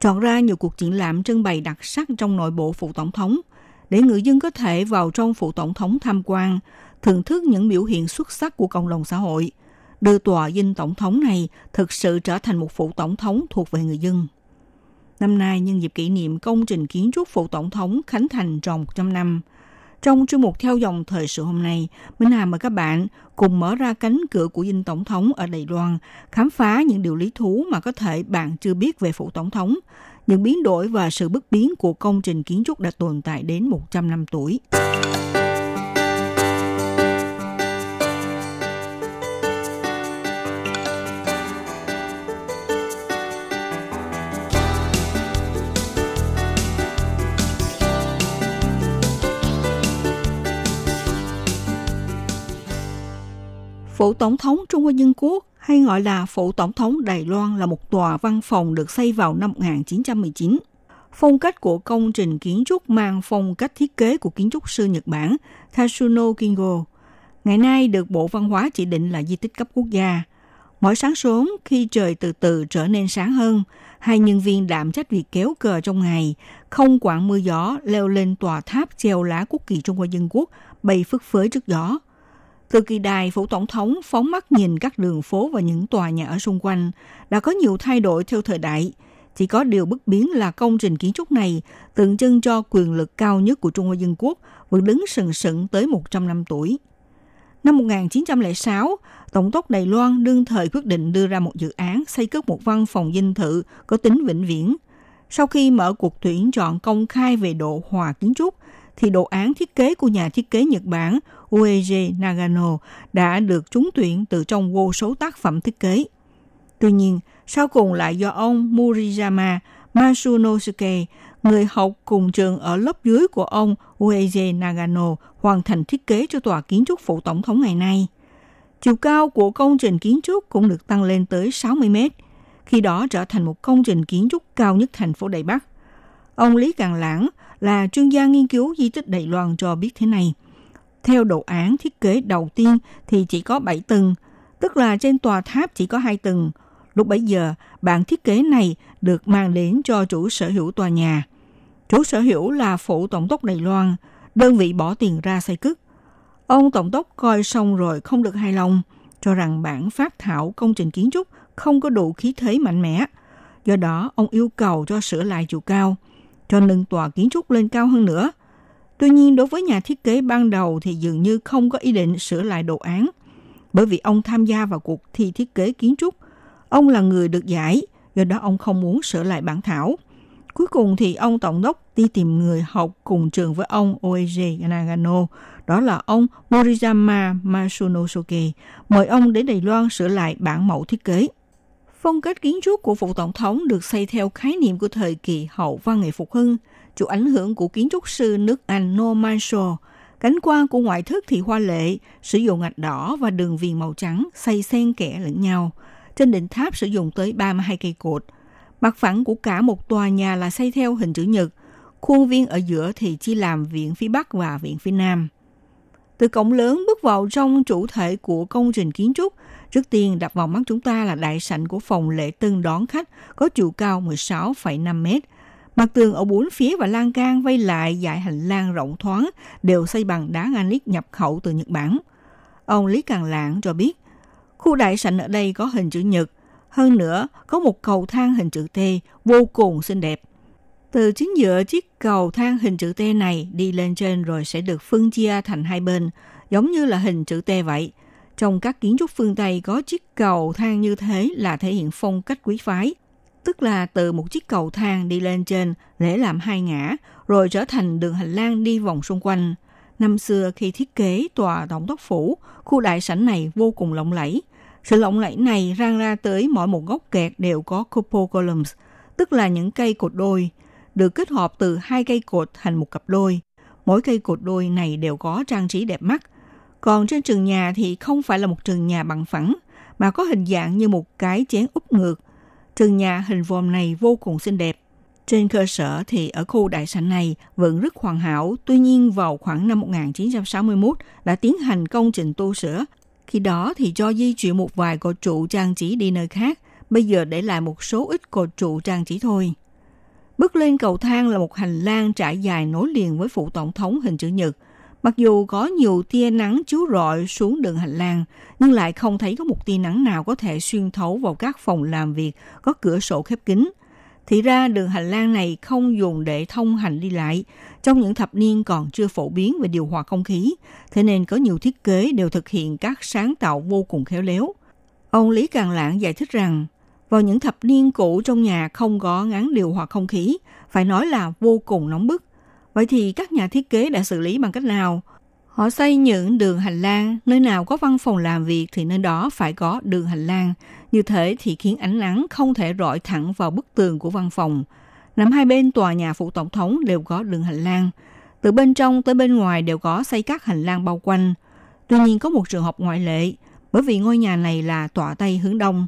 chọn ra nhiều cuộc triển lãm trưng bày đặc sắc trong nội bộ phủ tổng thống để người dân có thể vào trong phủ tổng thống tham quan, thưởng thức những biểu hiện xuất sắc của cộng đồng xã hội, đưa tòa dinh tổng thống này thực sự trở thành một phủ tổng thống thuộc về người dân. Năm nay, nhân dịp kỷ niệm công trình kiến trúc phủ tổng thống khánh thành tròn 100 năm, trong chuyên mục theo dòng thời sự hôm nay, Minh Hà mời các bạn cùng mở ra cánh cửa của dinh tổng thống ở Đài Loan, khám phá những điều lý thú mà có thể bạn chưa biết về phủ tổng thống, những biến đổi và sự bất biến của công trình kiến trúc đã tồn tại đến 100 năm tuổi. Phủ Tổng thống Trung Hoa Dân Quốc hay gọi là Phủ Tổng thống Đài Loan là một tòa văn phòng được xây vào năm 1919. Phong cách của công trình kiến trúc mang phong cách thiết kế của kiến trúc sư Nhật Bản Tatsuno Kingo. Ngày nay được Bộ Văn hóa chỉ định là di tích cấp quốc gia. Mỗi sáng sớm khi trời từ từ trở nên sáng hơn, hai nhân viên đảm trách việc kéo cờ trong ngày, không quản mưa gió leo lên tòa tháp treo lá quốc kỳ Trung Hoa Dân Quốc bay phất phới trước gió – từ kỳ đài, phủ tổng thống phóng mắt nhìn các đường phố và những tòa nhà ở xung quanh đã có nhiều thay đổi theo thời đại. Chỉ có điều bất biến là công trình kiến trúc này tượng trưng cho quyền lực cao nhất của Trung Hoa Dân Quốc vẫn đứng sừng sững tới 100 năm tuổi. Năm 1906, Tổng thống Đài Loan đương thời quyết định đưa ra một dự án xây cất một văn phòng dinh thự có tính vĩnh viễn. Sau khi mở cuộc tuyển chọn công khai về độ hòa kiến trúc, thì đồ án thiết kế của nhà thiết kế Nhật Bản Ueji Nagano đã được trúng tuyển từ trong vô số tác phẩm thiết kế. Tuy nhiên, sau cùng lại do ông Murijama Masunosuke, người học cùng trường ở lớp dưới của ông Ueji Nagano, hoàn thành thiết kế cho tòa kiến trúc phủ tổng thống ngày nay. Chiều cao của công trình kiến trúc cũng được tăng lên tới 60 mét, khi đó trở thành một công trình kiến trúc cao nhất thành phố Đài Bắc. Ông Lý Càng Lãng là chuyên gia nghiên cứu di tích Đài Loan cho biết thế này. Theo đồ án thiết kế đầu tiên thì chỉ có 7 tầng, tức là trên tòa tháp chỉ có 2 tầng. Lúc bấy giờ, bản thiết kế này được mang đến cho chủ sở hữu tòa nhà. Chủ sở hữu là phủ tổng đốc Đài Loan, đơn vị bỏ tiền ra xây cất. Ông tổng đốc coi xong rồi không được hài lòng, cho rằng bản phát thảo công trình kiến trúc không có đủ khí thế mạnh mẽ. Do đó, ông yêu cầu cho sửa lại chiều cao – cho nâng tòa kiến trúc lên cao hơn nữa. Tuy nhiên, đối với nhà thiết kế ban đầu thì dường như không có ý định sửa lại đồ án, bởi vì ông tham gia vào cuộc thi thiết kế kiến trúc. Ông là người được giải, do đó ông không muốn sửa lại bản thảo. Cuối cùng thì ông tổng đốc đi tìm người học cùng trường với ông Oeji Nagano, đó là ông Morizama Masunosuke, mời ông đến Đài Loan sửa lại bản mẫu thiết kế. Phong cách kiến trúc của phủ tổng thống được xây theo khái niệm của thời kỳ hậu văn nghệ phục hưng, chịu ảnh hưởng của kiến trúc sư nước Anh Norman Shaw. Cánh quan của ngoại thất thì hoa lệ, sử dụng gạch đỏ và đường viền màu trắng xây xen kẽ lẫn nhau. trên đỉnh tháp sử dụng tới 32 cây cột. Mặt phẳng của cả một tòa nhà là xây theo hình chữ nhật, khuôn viên ở giữa thì chia làm viện phía Bắc và viện phía Nam. Từ cổng lớn bước vào trong chủ thể của công trình kiến trúc, trước tiên đập vào mắt chúng ta là đại sảnh của phòng lễ tân đón khách có chiều cao 16,5 mét. Mặt tường ở bốn phía và lan can vây lại dải hành lang rộng thoáng đều xây bằng đá granite nhập khẩu từ Nhật Bản. Ông Lý Càng Lãng cho biết, khu đại sảnh ở đây có hình chữ nhật, hơn nữa có một cầu thang hình chữ T vô cùng xinh đẹp. Từ chính giữa chiếc cầu thang hình chữ T này đi lên trên rồi sẽ được phân chia thành hai bên, giống như là hình chữ T vậy. Trong các kiến trúc phương Tây có chiếc cầu thang như thế là thể hiện phong cách quý phái. Tức là từ một chiếc cầu thang đi lên trên để làm hai ngã, rồi trở thành đường hành lang đi vòng xung quanh. Năm xưa khi thiết kế tòa tổng đốc phủ, khu đại sảnh này vô cùng lộng lẫy. Sự lộng lẫy này rang ra tới mỗi một góc kẹt đều có cupola columns, tức là những cây cột đôi, được kết hợp từ hai cây cột thành một cặp đôi. Mỗi cây cột đôi này đều có trang trí đẹp mắt. Còn trên trường nhà thì không phải là một trường nhà bằng phẳng, mà có hình dạng như một cái chén úp ngược. Trần nhà hình vòm này vô cùng xinh đẹp. Trên cơ sở thì ở khu đại sảnh này vẫn rất hoàn hảo, tuy nhiên vào khoảng năm 1961 đã tiến hành công trình tu sửa. Khi đó thì cho di chuyển một vài cột trụ trang trí đi nơi khác, bây giờ để lại một số ít cột trụ trang trí thôi. Bước lên cầu thang là một hành lang trải dài nối liền với phủ tổng thống hình chữ nhật. Mặc dù có nhiều tia nắng chiếu rọi xuống đường hành lang, nhưng lại không thấy có một tia nắng nào có thể xuyên thấu vào các phòng làm việc có cửa sổ khép kín. Thì ra đường hành lang này không dùng để thông hành đi lại. Trong những thập niên còn chưa phổ biến về điều hòa không khí, thế nên có nhiều thiết kế đều thực hiện các sáng tạo vô cùng khéo léo. Ông Lý Càng Lãng giải thích rằng, vào những thập niên cũ trong nhà không có ngắn điều hòa không khí, phải nói là vô cùng nóng bức. Vậy thì các nhà thiết kế đã xử lý bằng cách nào? Họ xây những đường hành lang, nơi nào có văn phòng làm việc thì nơi đó phải có đường hành lang. Như thế thì khiến ánh nắng không thể rọi thẳng vào bức tường của văn phòng. Nằm hai bên tòa nhà phủ tổng thống đều có đường hành lang. Từ bên trong tới bên ngoài đều có xây các hành lang bao quanh. Tuy nhiên có một trường hợp ngoại lệ, bởi vì ngôi nhà này là tọa tây hướng đông.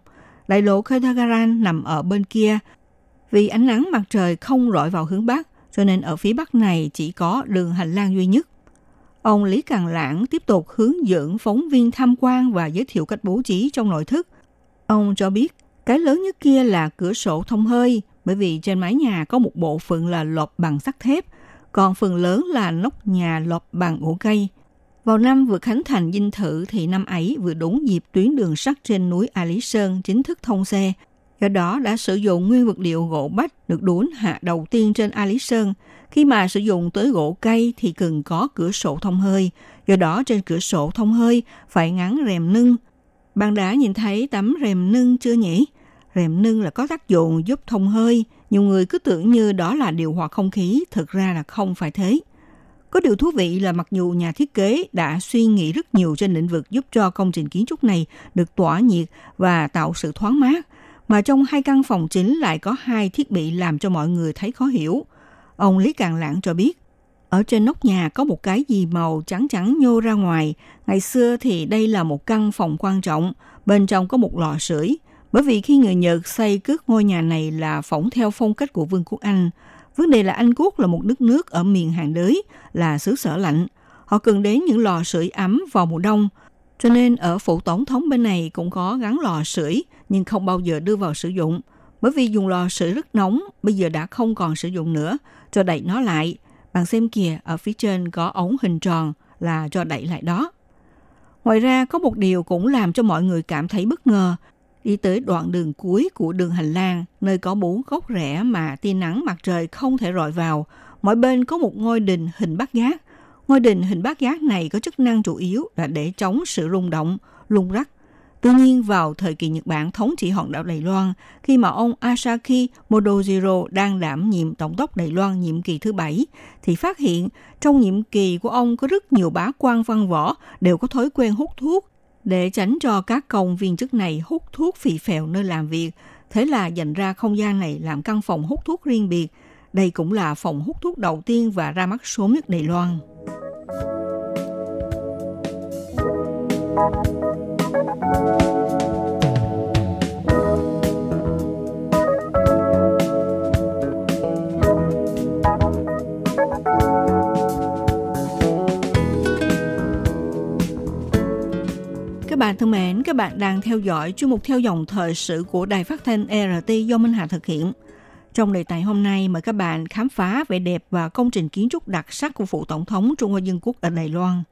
Đại lộ Ketagaran nằm ở bên kia. Vì ánh nắng mặt trời không rọi vào hướng bắc, cho nên ở phía bắc này chỉ có đường hành lang duy nhất. Ông Lý Càng Lãng tiếp tục hướng dẫn phóng viên tham quan và giới thiệu cách bố trí trong nội thất. Ông cho biết, cái lớn nhất kia là cửa sổ thông hơi, bởi vì trên mái nhà có một bộ phận là lọp bằng sắt thép, còn phần lớn là nóc nhà lọp bằng ổ cây. Vào năm vừa khánh thành dinh thự thì năm ấy vừa đúng dịp tuyến đường sắt trên núi A Lý Sơn chính thức thông xe. Do đó đã sử dụng nguyên vật liệu gỗ bách được đốn hạ đầu tiên trên A Lý Sơn. Khi mà sử dụng tới gỗ cây thì cần có cửa sổ thông hơi. Do đó trên cửa sổ thông hơi phải ngắn rèm nưng. Bạn đã nhìn thấy tấm rèm nưng chưa nhỉ? Rèm nưng là có tác dụng giúp thông hơi. Nhiều người cứ tưởng như đó là điều hòa không khí, thực ra là không phải thế. Có điều thú vị là mặc dù nhà thiết kế đã suy nghĩ rất nhiều trên lĩnh vực giúp cho công trình kiến trúc này được tỏa nhiệt và tạo sự thoáng mát, mà trong hai căn phòng chính lại có hai thiết bị làm cho mọi người thấy khó hiểu. Ông Lý Càng Lãng cho biết, ở trên nóc nhà có một cái gì màu trắng trắng nhô ra ngoài. Ngày xưa thì đây là một căn phòng quan trọng, bên trong có một lò sưởi. Bởi vì khi người Nhật xây cước ngôi nhà này là phỏng theo phong cách của Vương quốc Anh, Vấn đề là Anh Quốc là một đất nước ở miền hàng đới, là xứ sở lạnh. Họ cần đến những lò sưởi ấm vào mùa đông. Cho nên ở phủ tổng thống bên này cũng có gắn lò sưởi nhưng không bao giờ đưa vào sử dụng. Bởi vì dùng lò sưởi rất nóng, bây giờ đã không còn sử dụng nữa, cho đẩy nó lại. Bạn xem kìa, ở phía trên có ống hình tròn là cho đẩy lại đó. Ngoài ra có một điều cũng làm cho mọi người cảm thấy bất ngờ đi tới đoạn đường cuối của đường hành lang, nơi có bốn gốc rẽ mà tia nắng mặt trời không thể rọi vào. Mỗi bên có một ngôi đình hình bát giác. Ngôi đình hình bát giác này có chức năng chủ yếu là để chống sự rung động, lung rắc. Tuy nhiên, vào thời kỳ Nhật Bản thống trị hòn đảo Đài Loan, khi mà ông Asaki Modojiro đang đảm nhiệm tổng đốc Đài Loan nhiệm kỳ thứ bảy, thì phát hiện trong nhiệm kỳ của ông có rất nhiều bá quan văn võ đều có thói quen hút thuốc để tránh cho các công viên chức này hút thuốc phì phèo nơi làm việc. Thế là dành ra không gian này làm căn phòng hút thuốc riêng biệt. Đây cũng là phòng hút thuốc đầu tiên và ra mắt sớm nhất Đài Loan. Các bạn thân mến, các bạn đang theo dõi chuyên mục theo dòng thời sự của Đài Phát thanh RT do Minh Hà thực hiện. Trong đề tài hôm nay, mời các bạn khám phá vẻ đẹp và công trình kiến trúc đặc sắc của phụ tổng thống Trung Hoa Dân Quốc ở Đài Loan.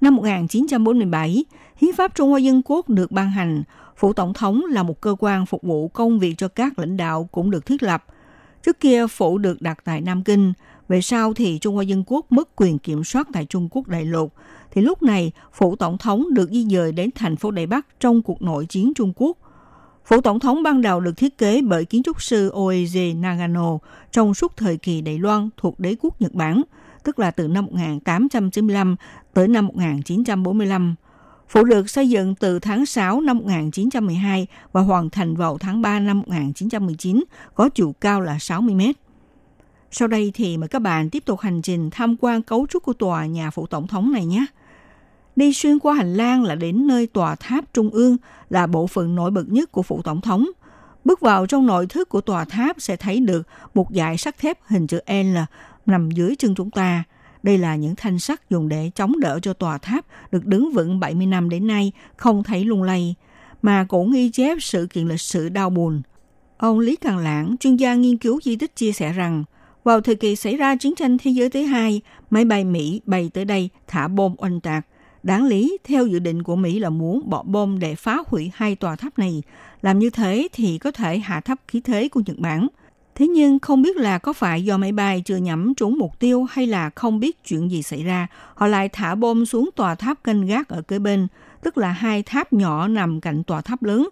Năm 1947, Hiến pháp Trung Hoa Dân Quốc được ban hành, phụ tổng thống là một cơ quan phục vụ công việc cho các lãnh đạo cũng được thiết lập. Trước kia, phủ được đặt tại Nam Kinh, về sau thì Trung Hoa Dân Quốc mất quyền kiểm soát tại Trung Quốc đại lục, thì lúc này phủ tổng thống được di dời đến thành phố Đài Bắc trong cuộc nội chiến Trung Quốc. Phủ tổng thống ban đầu được thiết kế bởi kiến trúc sư Oeji Nagano trong suốt thời kỳ Đài Loan thuộc đế quốc Nhật Bản, tức là từ năm 1895 tới năm 1945. Phủ được xây dựng từ tháng 6 năm 1912 và hoàn thành vào tháng 3 năm 1919, có chiều cao là 60 mét. Sau đây thì mời các bạn tiếp tục hành trình tham quan cấu trúc của tòa nhà phủ tổng thống này nhé. Đi xuyên qua hành lang là đến nơi tòa tháp trung ương là bộ phận nổi bật nhất của phủ tổng thống. Bước vào trong nội thất của tòa tháp sẽ thấy được một dải sắt thép hình chữ L nằm dưới chân chúng ta. Đây là những thanh sắt dùng để chống đỡ cho tòa tháp được đứng vững 70 năm đến nay, không thấy lung lay, mà cũng ghi chép sự kiện lịch sử đau buồn. Ông Lý Càng Lãng, chuyên gia nghiên cứu di tích chia sẻ rằng, vào thời kỳ xảy ra chiến tranh thế giới thứ hai, máy bay Mỹ bay tới đây thả bom oanh tạc. Đáng lý, theo dự định của Mỹ là muốn bỏ bom để phá hủy hai tòa tháp này. Làm như thế thì có thể hạ thấp khí thế của Nhật Bản. Thế nhưng không biết là có phải do máy bay chưa nhắm trúng mục tiêu hay là không biết chuyện gì xảy ra, họ lại thả bom xuống tòa tháp canh gác ở kế bên, tức là hai tháp nhỏ nằm cạnh tòa tháp lớn.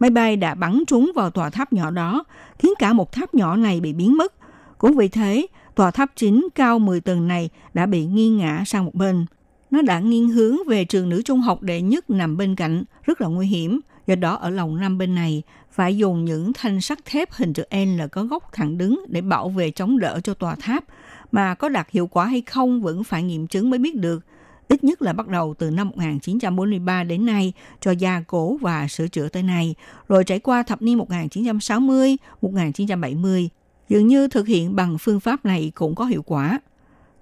Máy bay đã bắn trúng vào tòa tháp nhỏ đó, khiến cả một tháp nhỏ này bị biến mất. Cũng vì thế, tòa tháp chính cao 10 tầng này đã bị nghiêng ngã sang một bên. Nó đã nghiêng hướng về trường nữ trung học đệ nhất nằm bên cạnh, rất là nguy hiểm. Do đó ở lòng năm bên này phải dùng những thanh sắt thép hình chữ L có góc thẳng đứng để bảo vệ chống đỡ cho tòa tháp. Mà có đạt hiệu quả hay không vẫn phải nghiệm chứng mới biết được. Ít nhất là bắt đầu từ năm 1943 đến nay cho gia cố và sửa chữa tới nay, rồi trải qua thập niên 1960, 1970 dường như thực hiện bằng phương pháp này cũng có hiệu quả.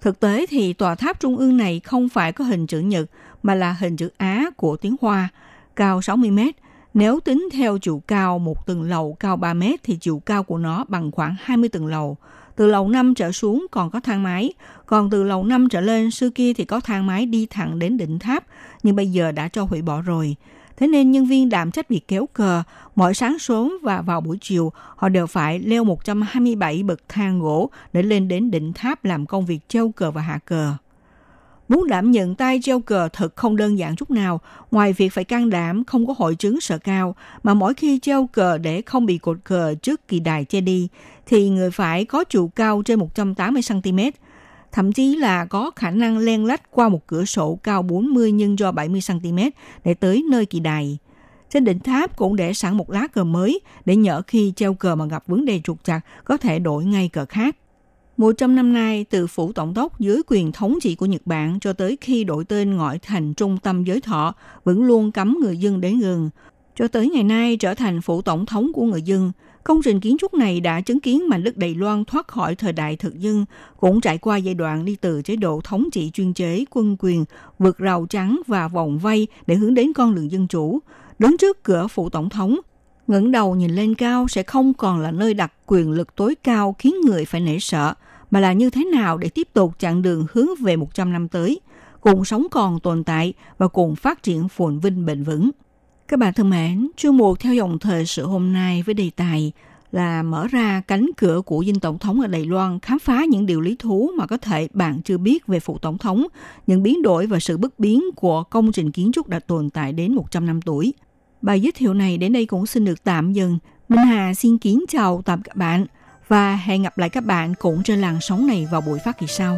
Thực tế thì tòa tháp trung ương này không phải có hình chữ nhật mà là hình chữ Á của tiếng Hoa, cao 60 mét. Nếu tính theo chiều cao một tầng lầu cao 3 mét thì chiều cao của nó bằng khoảng 20 tầng lầu. Từ lầu 5 trở xuống còn có thang máy, còn từ lầu 5 trở lên xưa kia thì có thang máy đi thẳng đến đỉnh tháp, nhưng bây giờ đã cho hủy bỏ rồi. Thế nên nhân viên đảm trách việc kéo cờ, mỗi sáng sớm và vào buổi chiều, họ đều phải leo 127 bậc thang gỗ để lên đến đỉnh tháp làm công việc treo cờ và hạ cờ. Muốn đảm nhận tay treo cờ thật không đơn giản chút nào, ngoài việc phải can đảm, không có hội chứng sợ cao, mà mỗi khi treo cờ để không bị cột cờ trước kỳ đài che đi, thì người phải có chiều cao trên 180cm, thậm chí là có khả năng len lách qua một cửa sổ cao 40 nhân do 70 cm để tới nơi kỳ đài. Trên đỉnh tháp cũng để sẵn một lá cờ mới để nhỡ khi treo cờ mà gặp vấn đề trục chặt có thể đổi ngay cờ khác. Một trăm năm nay, từ phủ tổng đốc dưới quyền thống trị của Nhật Bản cho tới khi đổi tên ngoại thành trung tâm giới thọ, vẫn luôn cấm người dân đến gần. Cho tới ngày nay trở thành phủ tổng thống của người dân, Công trình kiến trúc này đã chứng kiến mảnh đất Đài Loan thoát khỏi thời đại thực dân, cũng trải qua giai đoạn đi từ chế độ thống trị chuyên chế, quân quyền, vượt rào trắng và vòng vây để hướng đến con đường dân chủ. Đến trước cửa phủ tổng thống, ngẩng đầu nhìn lên cao sẽ không còn là nơi đặt quyền lực tối cao khiến người phải nể sợ, mà là như thế nào để tiếp tục chặng đường hướng về 100 năm tới, cùng sống còn tồn tại và cùng phát triển phồn vinh bền vững. Các bạn thân mến, chương mục theo dòng thời sự hôm nay với đề tài là mở ra cánh cửa của dinh tổng thống ở Đài Loan, khám phá những điều lý thú mà có thể bạn chưa biết về phụ tổng thống, những biến đổi và sự bất biến của công trình kiến trúc đã tồn tại đến 100 năm tuổi. Bài giới thiệu này đến đây cũng xin được tạm dừng. Minh Hà xin kính chào tạm các bạn và hẹn gặp lại các bạn cũng trên làn sóng này vào buổi phát kỳ sau.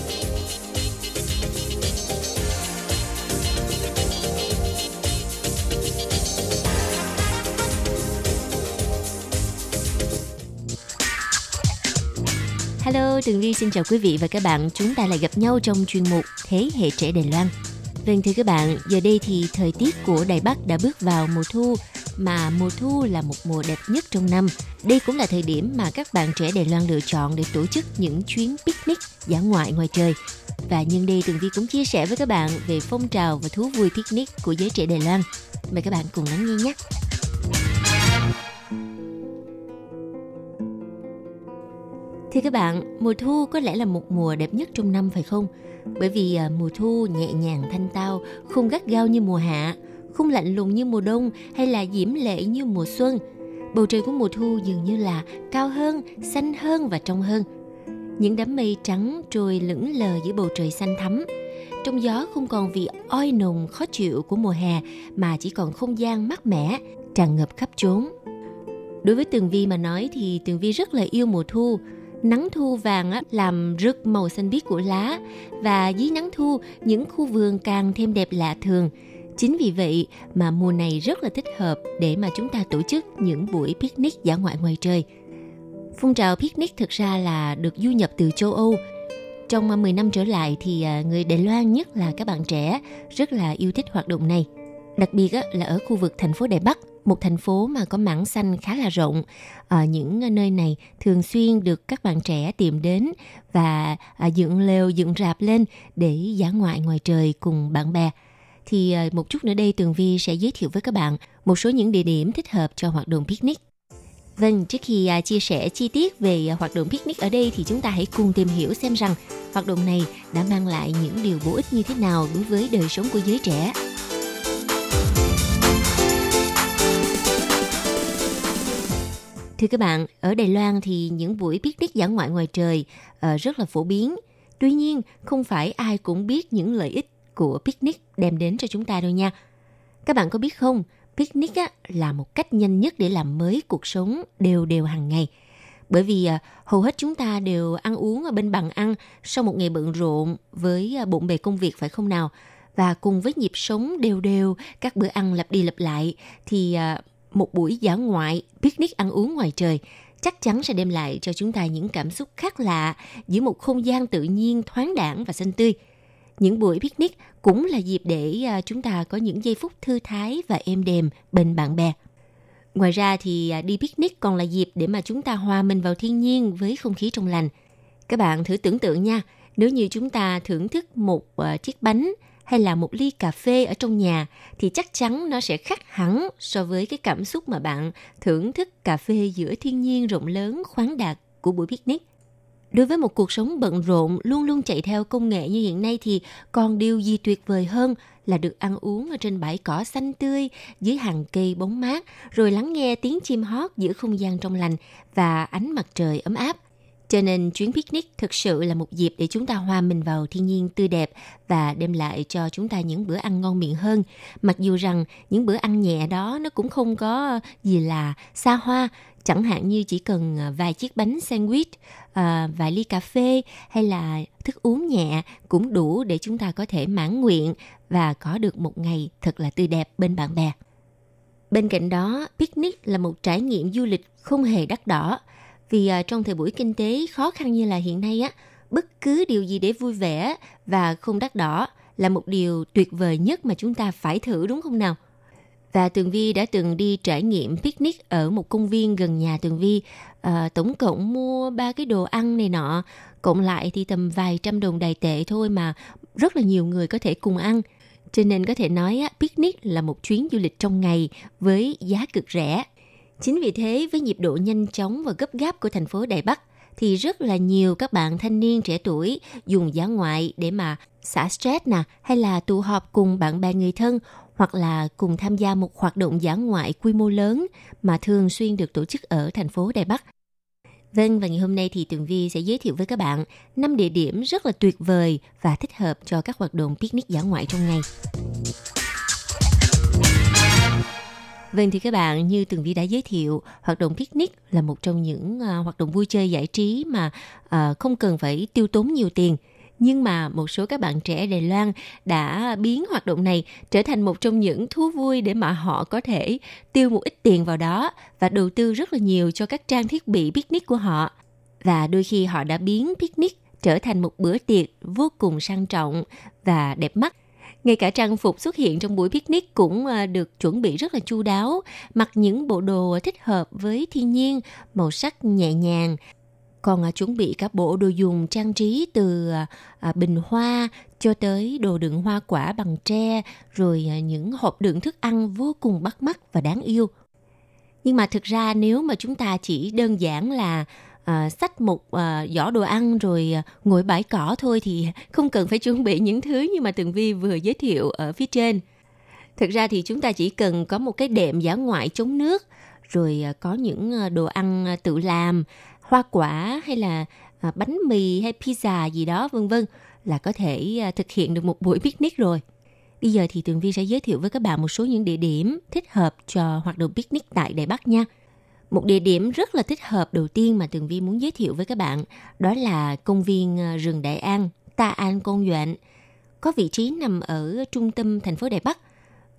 Tường Vi xin chào quý vị và các bạn. Chúng ta lại gặp nhau trong chuyên mục Thế hệ trẻ Đài Loan. Vâng thưa các bạn, giờ đây thì thời tiết của Đài Bắc đã bước vào mùa thu mà mùa thu là một mùa đẹp nhất trong năm. Đây cũng là thời điểm mà các bạn trẻ Đài Loan lựa chọn để tổ chức những chuyến picnic dã ngoại ngoài trời. Và nhân đây Tường Vi cũng chia sẻ với các bạn về phong trào và thú vui picnic của giới trẻ Đài Loan. Mời các bạn cùng lắng nghe nhé. Thì các bạn, mùa thu có lẽ là một mùa đẹp nhất trong năm phải không? Bởi vì à, mùa thu nhẹ nhàng thanh tao, không gắt gao như mùa hạ, không lạnh lùng như mùa đông hay là diễm lệ như mùa xuân. Bầu trời của mùa thu dường như là cao hơn, xanh hơn và trong hơn. Những đám mây trắng trôi lững lờ giữa bầu trời xanh thắm. Trong gió không còn vị oi nồng khó chịu của mùa hè mà chỉ còn không gian mát mẻ, tràn ngập khắp chốn. Đối với Tường Vi mà nói thì Tường Vi rất là yêu mùa thu, nắng thu vàng làm rực màu xanh biếc của lá và dưới nắng thu những khu vườn càng thêm đẹp lạ thường. Chính vì vậy mà mùa này rất là thích hợp để mà chúng ta tổ chức những buổi picnic dã ngoại ngoài trời. Phong trào picnic thực ra là được du nhập từ châu Âu. Trong à, 10 năm trở lại thì à, người Đài Loan nhất là các bạn trẻ rất là yêu thích hoạt động này. Đặc biệt là ở khu vực thành phố Đài Bắc, một thành phố mà có mảng xanh khá là rộng. Ở những nơi này thường xuyên được các bạn trẻ tìm đến và à, dựng lều, dựng rạp lên để dã ngoại ngoài trời cùng bạn bè. Thì à, một chút nữa đây Tường Vi sẽ giới thiệu với các bạn một số những địa điểm thích hợp cho hoạt động picnic. Vâng, trước khi à, chia sẻ chi tiết về hoạt động picnic ở đây thì chúng ta hãy cùng tìm hiểu xem rằng hoạt động này đã mang lại những điều bổ ích như thế nào đối với đời sống của giới trẻ. Thưa các bạn, ở Đài Loan thì những buổi picnic dã ngoại ngoài trời uh, rất là phổ biến. Tuy nhiên, không phải ai cũng biết những lợi ích của picnic đem đến cho chúng ta đâu nha. Các bạn có biết không, picnic á, là một cách nhanh nhất để làm mới cuộc sống đều đều hàng ngày. Bởi vì uh, hầu hết chúng ta đều ăn uống ở bên bàn ăn sau một ngày bận rộn với uh, bộn bề công việc phải không nào? Và cùng với nhịp sống đều đều, các bữa ăn lặp đi lặp lại thì uh, một buổi dã ngoại, picnic ăn uống ngoài trời chắc chắn sẽ đem lại cho chúng ta những cảm xúc khác lạ giữa một không gian tự nhiên thoáng đãng và xanh tươi. Những buổi picnic cũng là dịp để à, chúng ta có những giây phút thư thái và êm đềm bên bạn bè. Ngoài ra thì à, đi picnic còn là dịp để mà chúng ta hòa mình vào thiên nhiên với không khí trong lành. Các bạn thử tưởng tượng nha, nếu như chúng ta thưởng thức một à, chiếc bánh hay là một ly cà phê ở trong nhà thì chắc chắn nó sẽ khác hẳn so với cái cảm xúc mà bạn thưởng thức cà phê giữa thiên nhiên rộng lớn khoáng đạt của buổi picnic. Đối với một cuộc sống bận rộn, luôn luôn chạy theo công nghệ như hiện nay thì còn điều gì tuyệt vời hơn là được ăn uống ở trên bãi cỏ xanh tươi, dưới hàng cây bóng mát, rồi lắng nghe tiếng chim hót giữa không gian trong lành và ánh mặt trời ấm áp. Cho nên chuyến picnic thực sự là một dịp để chúng ta hòa mình vào thiên nhiên tươi đẹp và đem lại cho chúng ta những bữa ăn ngon miệng hơn. Mặc dù rằng những bữa ăn nhẹ đó nó cũng không có gì là xa hoa, chẳng hạn như chỉ cần à, vài chiếc bánh sandwich, à, vài ly cà phê hay là thức uống nhẹ cũng đủ để chúng ta có thể mãn nguyện và có được một ngày thật là tươi đẹp bên bạn bè. Bên cạnh đó, picnic là một trải nghiệm du lịch không hề đắt đỏ vì à, trong thời buổi kinh tế khó khăn như là hiện nay á, bất cứ điều gì để vui vẻ và không đắt đỏ là một điều tuyệt vời nhất mà chúng ta phải thử đúng không nào? Và Tường Vi đã từng đi trải nghiệm picnic ở một công viên gần nhà Tường Vi. À, tổng cộng mua ba cái đồ ăn này nọ, cộng lại thì tầm vài trăm đồng đài tệ thôi mà rất là nhiều người có thể cùng ăn. Cho nên có thể nói á, picnic là một chuyến du lịch trong ngày với giá cực rẻ. Chính vì thế, với nhịp độ nhanh chóng và gấp gáp của thành phố Đài Bắc, thì rất là nhiều các bạn thanh niên trẻ tuổi dùng giá ngoại để mà xả stress nè, hay là tụ họp cùng bạn bè người thân, hoặc là cùng tham gia một hoạt động giả ngoại quy mô lớn mà thường xuyên được tổ chức ở thành phố Đài Bắc. Vâng, và ngày hôm nay thì Tường Vi sẽ giới thiệu với các bạn 5 địa điểm rất là tuyệt vời và thích hợp cho các hoạt động picnic giả ngoại trong ngày. Vâng thì các bạn như Tường Vi đã giới thiệu, hoạt động picnic là một trong những uh, hoạt động vui chơi giải trí mà uh, không cần phải tiêu tốn nhiều tiền – nhưng mà một số các bạn trẻ Đài Loan đã biến hoạt động này trở thành một trong những thú vui để mà họ có thể tiêu một ít tiền vào đó và đầu tư rất là nhiều cho các trang thiết bị picnic của họ. Và đôi khi họ đã biến picnic trở thành một bữa tiệc vô cùng sang trọng và đẹp mắt. Ngay cả trang phục xuất hiện trong buổi picnic cũng ờ, được chuẩn bị rất là chu đáo, mặc những bộ đồ thích hợp với thiên nhiên, màu sắc nhẹ nhàng, còn ờ, chuẩn bị các bộ đồ dùng trang trí từ ờ, bình hoa cho tới đồ đựng hoa quả bằng tre, rồi những hộp đựng thức ăn vô cùng bắt mắt và đáng yêu. Nhưng mà thực ra nếu mà chúng ta chỉ đơn giản là à, một à, giỏ đồ ăn rồi à, ngồi bãi cỏ thôi thì không cần phải chuẩn bị những thứ như mà Tường Vi vừa giới thiệu ở phía trên. Thực ra thì chúng ta chỉ cần có một cái đệm giả ngoại chống nước, rồi à, có những à, đồ ăn à, tự làm hoa quả hay là à, bánh mì hay pizza gì đó vân vân là có thể à, thực hiện được một buổi picnic rồi. Bây giờ thì Tường Vi sẽ giới thiệu với các bạn một số những địa điểm thích hợp cho hoạt động picnic tại Đài Bắc nha. Một địa điểm rất là thích hợp đầu tiên mà Tường Vi muốn giới thiệu với các bạn đó là công viên ờ, rừng Đại An, Ta An Công Duện. Có vị trí nằm ở trung tâm thành phố Đài Bắc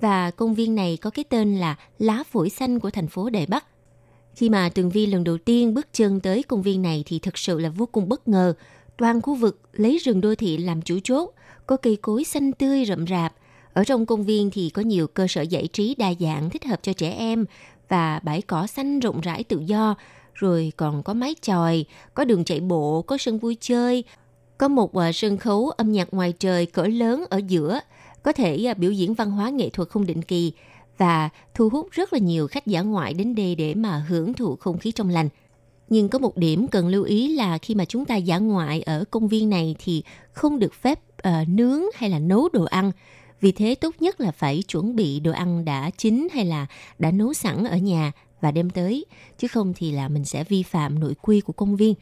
và công viên này có cái tên là Lá phổi xanh của thành phố Đài Bắc. Khi mà Tường Vi lần đầu tiên bước chân tới công viên này thì thực sự là vô cùng bất ngờ. Toàn khu vực lấy rừng đô thị làm chủ chốt, có cây cối xanh tươi rậm rạp. Ở trong công viên thì có nhiều cơ sở giải trí đa dạng thích hợp cho trẻ em và bãi cỏ xanh rộng rãi tự do, rồi còn có mái chòi, có đường chạy bộ, có sân vui chơi, có một à, sân khấu âm nhạc ngoài trời cỡ lớn ở giữa, có thể à, biểu diễn văn hóa nghệ thuật không định kỳ và thu hút rất là nhiều khách giả ngoại đến đây để mà hưởng thụ không khí trong lành. Nhưng có một điểm cần lưu ý là khi mà chúng ta giả ngoại ở công viên này thì không được phép uh, nướng hay là nấu đồ ăn. Vì thế tốt nhất là phải chuẩn bị đồ ăn đã chín hay là đã nấu sẵn ở nhà và đem tới, chứ không thì là mình sẽ vi phạm nội quy của công viên.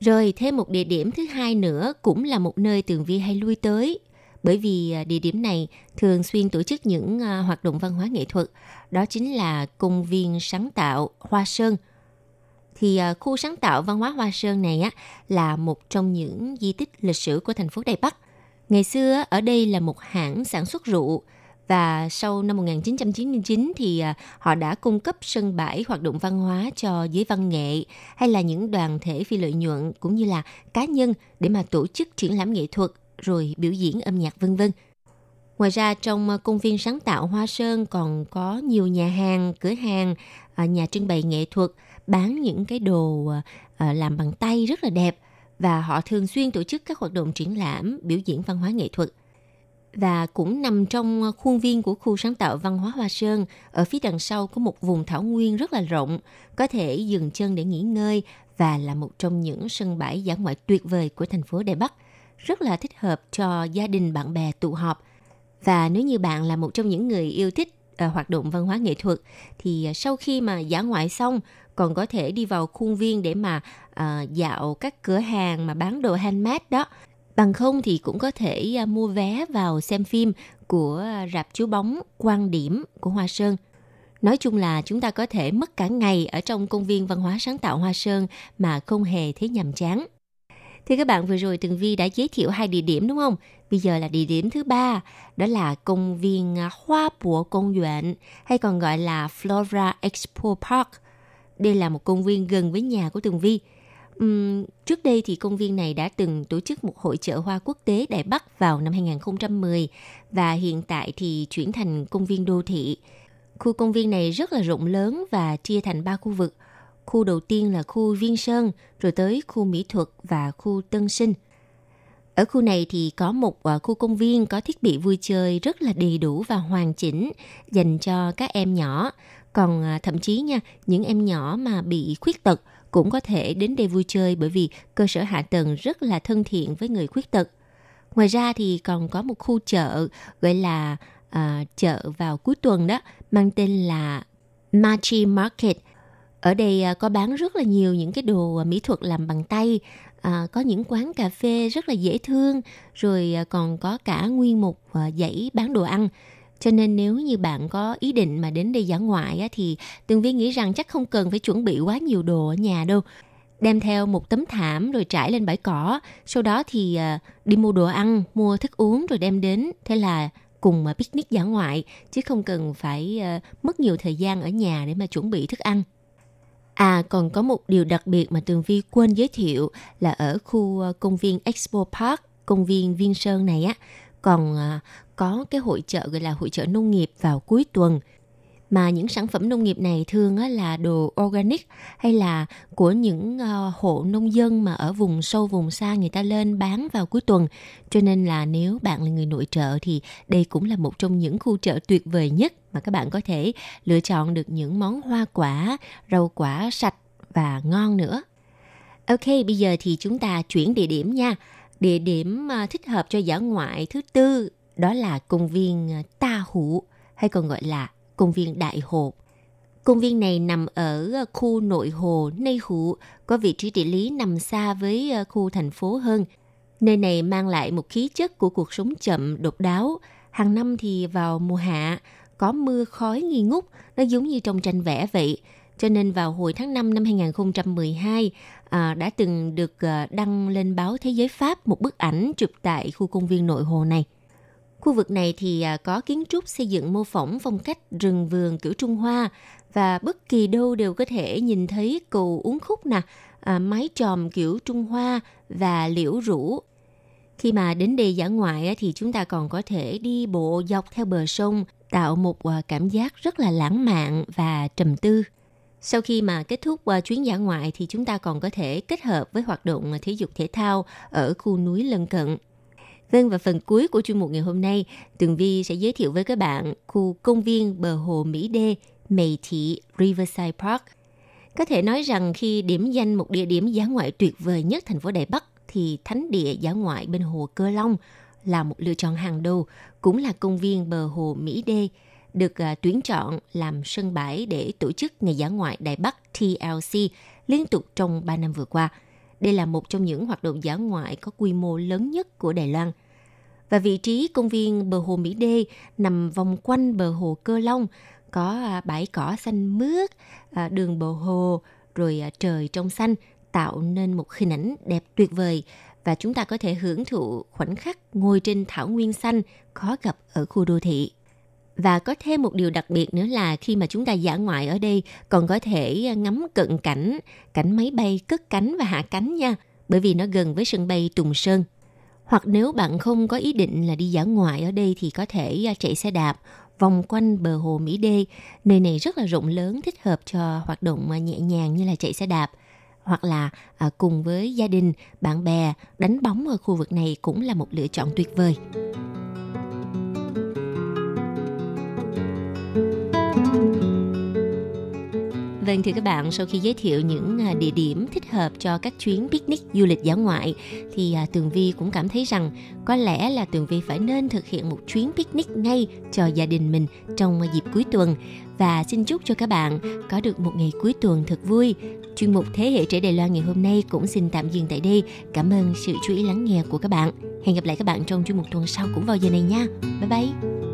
Rồi thêm một địa điểm thứ hai nữa cũng là một nơi Tường Vi hay lui tới bởi vì à, địa điểm này thường xuyên tổ chức những à, hoạt động văn hóa nghệ thuật, đó chính là công viên sáng tạo Hoa Sơn. Thì à, khu sáng tạo văn hóa Hoa Sơn này á là một trong những di tích lịch sử của thành phố Đài Bắc. Ngày xưa ở đây là một hãng sản xuất rượu và sau năm 1999 thì à, họ đã cung cấp sân bãi hoạt động văn hóa cho giới văn nghệ hay là những đoàn thể phi lợi nhuận cũng như là cá nhân để mà tổ chức triển lãm nghệ thuật rồi biểu diễn âm nhạc vân vân. Ngoài ra trong à, công viên sáng tạo Hoa Sơn còn có nhiều nhà hàng, cửa hàng, à, nhà trưng bày nghệ thuật bán những cái đồ làm bằng tay rất là đẹp và họ thường xuyên tổ chức các hoạt động triển lãm, biểu diễn văn hóa nghệ thuật. Và cũng nằm trong khuôn viên của khu sáng tạo văn hóa Hoa Sơn, ở phía đằng sau có một vùng thảo nguyên rất là rộng, có thể dừng chân để nghỉ ngơi và là một trong những sân bãi dã ngoại tuyệt vời của thành phố Đài Bắc rất là thích hợp cho gia đình bạn bè tụ họp. Và nếu như bạn là một trong những người yêu thích ờ, hoạt động văn hóa nghệ thuật thì sau khi mà giả ngoại xong còn có thể đi vào khuôn viên để mà uh, dạo các cửa hàng mà bán đồ handmade đó. Bằng không thì cũng có thể uh, mua vé vào xem phim của uh, rạp chiếu bóng quan điểm của Hoa Sơn. Nói chung là chúng ta có thể mất cả ngày ở trong công viên văn hóa sáng tạo Hoa Sơn mà không hề thấy nhàm chán. Thì các bạn vừa rồi Tường Vi đã giới thiệu hai địa điểm đúng không? Bây giờ là địa điểm thứ ba, đó là công viên ờ, Hoa Bùa Công Duyện, hay còn gọi là Flora Expo Park. Đây là một công viên gần với nhà của Tường Vi. Uhm, trước đây thì công viên này đã từng tổ chức một hội chợ hoa quốc tế Đài Bắc vào năm 2010 và hiện tại thì chuyển thành công viên đô thị. Khu công viên này rất là rộng lớn và chia thành ba khu vực – Khu đầu tiên là khu Viên Sơn, rồi tới khu Mỹ Thuật và khu Tân Sinh. Ở khu này thì có một à, khu công viên có thiết bị vui chơi rất là đầy đủ và hoàn chỉnh dành cho các em nhỏ. Còn à, thậm chí nha, những em nhỏ mà bị khuyết tật cũng có thể đến đây vui chơi bởi vì cơ sở hạ tầng rất là thân thiện với người khuyết tật. Ngoài ra thì còn có một khu chợ gọi là à, chợ vào cuối tuần đó mang tên là Machi Market. Ở đây à, có bán rất là nhiều những cái đồ à, mỹ thuật làm bằng tay, à, có những quán cà phê rất là dễ thương, rồi à, còn có cả nguyên một à, dãy bán đồ ăn. Cho nên nếu như bạn có ý định mà đến đây dã ngoại á, thì Tường Vi nghĩ rằng chắc không cần phải chuẩn bị quá nhiều đồ ở nhà đâu. Đem theo một tấm thảm rồi trải lên bãi cỏ. Sau đó thì à, đi mua đồ ăn, mua thức uống rồi đem đến. Thế là cùng mà picnic dã ngoại chứ không cần phải à, mất nhiều thời gian ở nhà để mà chuẩn bị thức ăn. À còn có một điều đặc biệt mà Tường Vi quên giới thiệu là ở khu à, công viên Expo Park, công viên Viên Sơn này á, còn có cái hội chợ gọi là hội chợ nông nghiệp vào cuối tuần. Mà những sản phẩm nông nghiệp này thường là đồ organic hay là của những ờ, hộ nông dân mà ở vùng sâu, vùng xa người ta lên bán vào cuối tuần. Cho nên là nếu bạn là người nội trợ thì đây cũng là một trong những khu chợ tuyệt vời nhất mà các bạn có thể lựa chọn được những món hoa quả, rau quả sạch và ngon nữa. Ok, bây giờ thì chúng ta chuyển địa điểm nha. Địa điểm ờ, thích hợp cho dã ngoại thứ tư đó là công viên ờ, Ta Hủ hay còn gọi là công viên Đại Hồ. Công viên này nằm ở ờ, khu nội hồ Nây Hủ, có vị trí địa lý nằm xa với ờ, khu thành phố hơn. Nơi này mang lại một khí chất của cuộc sống chậm, độc đáo. Hàng năm thì vào mùa hạ, có mưa khói nghi ngút, nó giống như trong tranh vẽ vậy. Cho nên vào hồi tháng 5 năm 2012 à, đã từng được đăng lên báo Thế giới Pháp một bức ảnh chụp tại khu công viên nội hồ này. Khu vực này thì à, có kiến trúc xây dựng mô phỏng phong cách rừng vườn kiểu Trung Hoa và bất kỳ đâu đều có thể nhìn thấy cầu uống khúc nè, à, mái tròm kiểu Trung Hoa và liễu rũ. Khi mà đến đây dã ngoại thì chúng ta còn có thể đi bộ dọc theo bờ sông tạo một à, cảm giác rất là lãng mạn và trầm tư. Sau khi mà kết thúc à, chuyến dã ngoại thì chúng ta còn có thể kết hợp với hoạt động thể dục thể thao ở khu núi lân cận. Vâng và phần cuối của chuyên mục ngày hôm nay, Tường Vi sẽ giới thiệu với các bạn khu công viên bờ hồ Mỹ Đê, Mỹ Thị, Riverside Park. Có thể nói rằng khi điểm danh một địa điểm giá ngoại tuyệt vời nhất thành phố Đài Bắc thì thánh địa giá ngoại bên hồ Cơ Long là một lựa chọn hàng đầu, cũng là công viên bờ hồ Mỹ Đê, được à, tuyển chọn làm sân bãi để tổ chức ngày dã ngoại Đài Bắc TLC liên tục trong 3 năm vừa qua. Đây là một trong những hoạt động dã ngoại có quy mô lớn nhất của Đài Loan – và vị trí công viên bờ hồ Mỹ Đê nằm vòng quanh bờ hồ Cơ Long, có à, bãi cỏ xanh mướt, à, đường bờ hồ, rồi à, trời trong xanh tạo nên một hình ảnh đẹp tuyệt vời và chúng ta có thể hưởng thụ khoảnh khắc ngồi trên thảo nguyên xanh khó gặp ở khu đô thị. Và có thêm một điều đặc biệt nữa là khi mà chúng ta dã ngoại ở đây còn có thể ngắm cận cảnh, cảnh máy bay cất cánh và hạ cánh nha, bởi vì nó gần với sân bay Tùng Sơn. Hoặc nếu bạn không có ý định là đi dã ngoại ở đây thì có thể à, chạy xe đạp vòng quanh bờ hồ Mỹ Đê. Nơi này rất là rộng lớn, thích hợp cho hoạt động à, nhẹ nhàng như là chạy xe đạp. Hoặc là à, cùng với gia đình, bạn bè đánh bóng ở khu vực này cũng là một lựa chọn tuyệt vời. Vâng thưa các bạn, sau khi giới thiệu những à, địa điểm thích hợp cho các chuyến picnic du lịch dã ngoại thì à, Tường Vi cũng cảm thấy rằng có lẽ là Tường Vi phải nên thực hiện một chuyến picnic ngay cho gia đình mình trong à, dịp cuối tuần và xin chúc cho các bạn có được một ngày cuối tuần thật vui. Chuyên mục Thế hệ trẻ Đài Loan ngày hôm nay cũng xin tạm dừng tại đây. Cảm ơn sự chú ý lắng nghe của các bạn. Hẹn gặp lại các bạn trong chuyên mục tuần sau cũng vào giờ này nha. Bye bye!